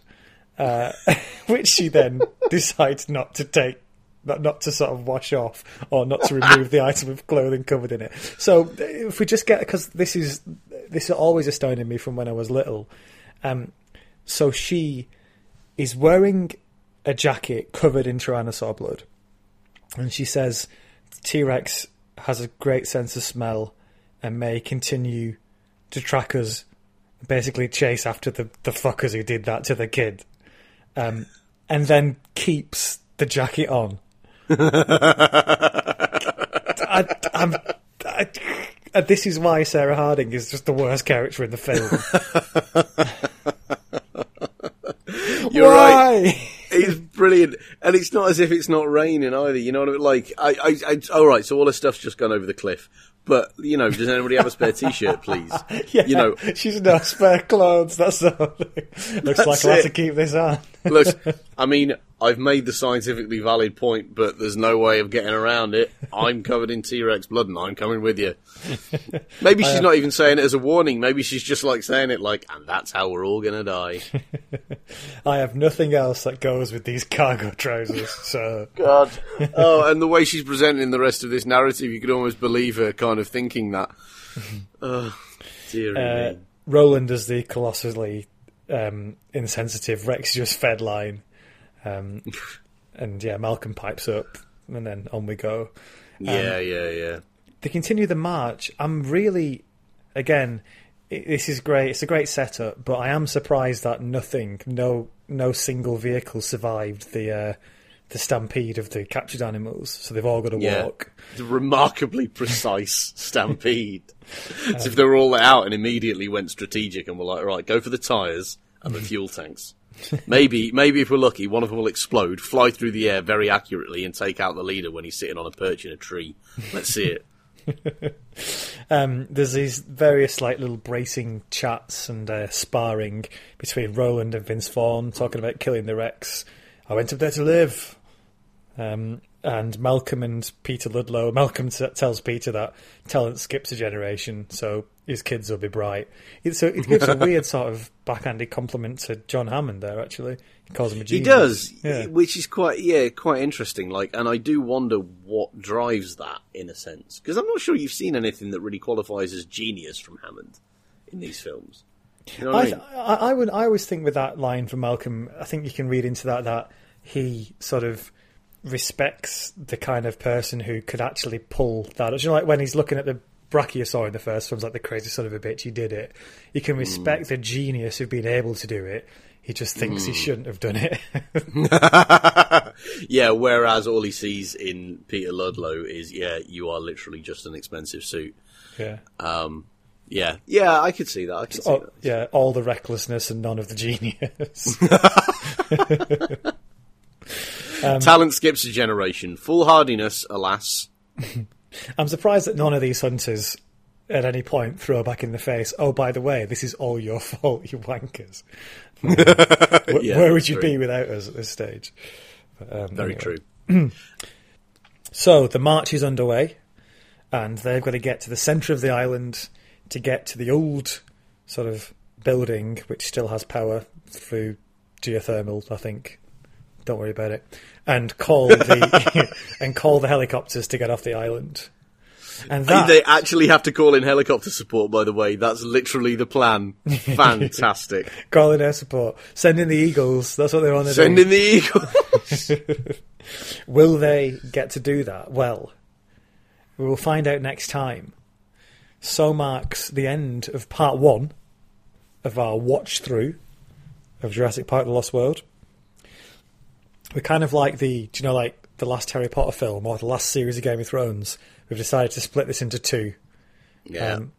uh, *laughs* which she then *laughs* decides not to take, not, not to sort of wash off or not to remove the item of clothing covered in it. So if we just get, because this is this always astounded me from when I was little. Um, so she is wearing a jacket covered in tyrannosaur blood, and she says T Rex has a great sense of smell and may continue to track us, basically chase after the, the fuckers who did that to the kid, um, and then keeps the jacket on. *laughs* I, I'm, I, uh, this is why Sarah Harding is just the worst character in the film. *laughs* You're why? right. Brilliant, and it's not as if it's not raining either. You know what I mean? Like, I, I, I all right. So all her stuff's just gone over the cliff. But you know, does anybody have a spare T-shirt, please? *laughs* Yeah, You know, she's no spare clothes. That's the whole thing. *laughs* Looks like I'll have to keep this on. Look, *laughs* I mean, I've made the scientifically valid point, but there's no way of getting around it. I'm covered in T-Rex blood, and I'm coming with you. *laughs* Maybe she's not even saying it as a warning. Maybe she's just like saying it like, and that's how we're all gonna die. *laughs* I have nothing else that goes with these cargo trousers. So God. *laughs* Oh, and the way she's presenting the rest of this narrative, you could almost believe her kind of thinking that. Oh, dear uh. Roland is the colossally um, insensitive Rex just fed line, um, *laughs* and yeah, Malcolm pipes up, and then on we go. Yeah, yeah, yeah. they continue the march. I'm really, again, i this is great. It's a great setup, but I am surprised that nothing, no, no single vehicle survived the uh, the stampede of the captured animals. So they've all got to Yeah. walk. The remarkably precise *laughs* stampede. As if they were all out and immediately went strategic and were like, right, go for the tyres and the *laughs* fuel tanks. Maybe, maybe if we're lucky, one of them will explode, fly through the air very accurately, and take out the leader when he's sitting on a perch in a tree. Let's see it. *laughs* Um, there's these various like little bracing chats and uh, sparring between Roland and Vince Vaughn, talking about killing the Rex. I went up there to live. Um, and Malcolm and Peter Ludlow. Malcolm t- tells Peter that talent skips a generation, so his kids will be bright. It, so it gives a *laughs* weird sort of backhanded compliment to John Hammond there. Actually, he calls him a genius. He does, Yeah. which is quite yeah, quite interesting. Like, and I do wonder what drives that in a sense because I'm not sure you've seen anything that really qualifies as genius from Hammond in these films. You know I, I, mean? I, I would. I always think with that line from Malcolm, I think you can read into that that he sort of respects the kind of person who could actually pull that. You know, like when he's looking at the Brachiosaur in the first films, like the crazy son of a bitch, he did it. You can respect the genius of being able to do it. He just thinks he shouldn't have done it. *laughs* yeah. Whereas all he sees in Peter Ludlow is yeah, you are literally just an expensive suit. yeah. Um, yeah, yeah, I could see that. I could see Oh, that. yeah, all the recklessness and none of the genius. *laughs* *laughs* Um, Talent skips a generation. Foolhardiness, alas. *laughs* I'm surprised that none of these hunters at any point throw back in the face, oh, by the way, this is all your fault, you wankers. *laughs* Where, Yeah, where would you true. be without us at this stage? But, um, Very anyway. true. *clears throat* So the march is underway, and they've got to get to the centre of the island to get to the old sort of building, which still has power through geothermal, I think. Don't worry about it. And call the *laughs* and call the helicopters to get off the island. And that They actually have to call in helicopter support, by the way. That's literally the plan. *laughs* Fantastic. call in air support, send in the Eagles. That's what they're on. Send in the Eagles. *laughs* Will they get to do that? Well, we will find out next time. So marks the end of part one of our watch through of Jurassic Park: The Lost World. We're kind of like the, do you know, like the last Harry Potter film or the last series of Game of Thrones. We've decided to split this into two. yeah. Um,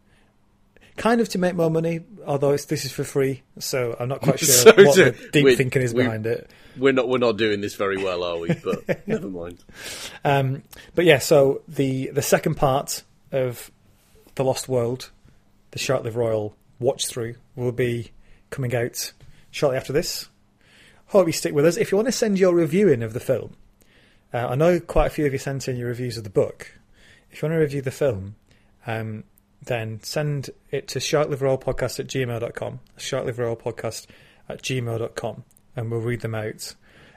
kind of to make more money, although it's, this is for free, so I'm not quite *laughs* sure So what to- the deep we- thinking is we- behind it. we're not we're not doing this very well, are we? But *laughs* never mind. Um, but yeah, so the the second part of the Lost World, the Shark Liver Oil watch through, will be coming out shortly after this. Hope you stick with us. If you want to send your review in of the film, uh, I know quite a few of you sent in your reviews of the book. If you want to review the film, um, then send it to sharkliveroilpodcast at gmail.com, sharkliveroilpodcast at gmail.com, and we'll read them out.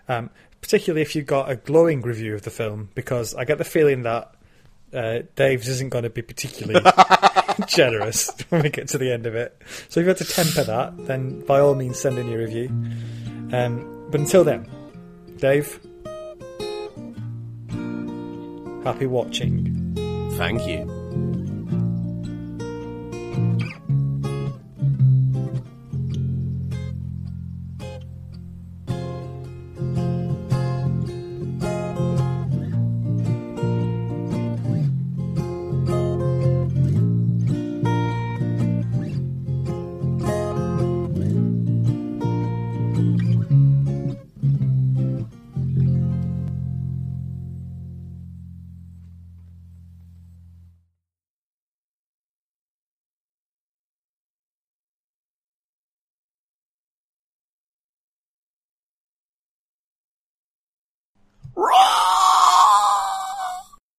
Um, particularly if you've got a glowing review of the film, because I get the feeling that uh, Dave's isn't going to be particularly *laughs* generous when we get to the end of it. So if you want to temper that, then by all means send in your review. Um, but until then, Dave, happy watching. Thank you.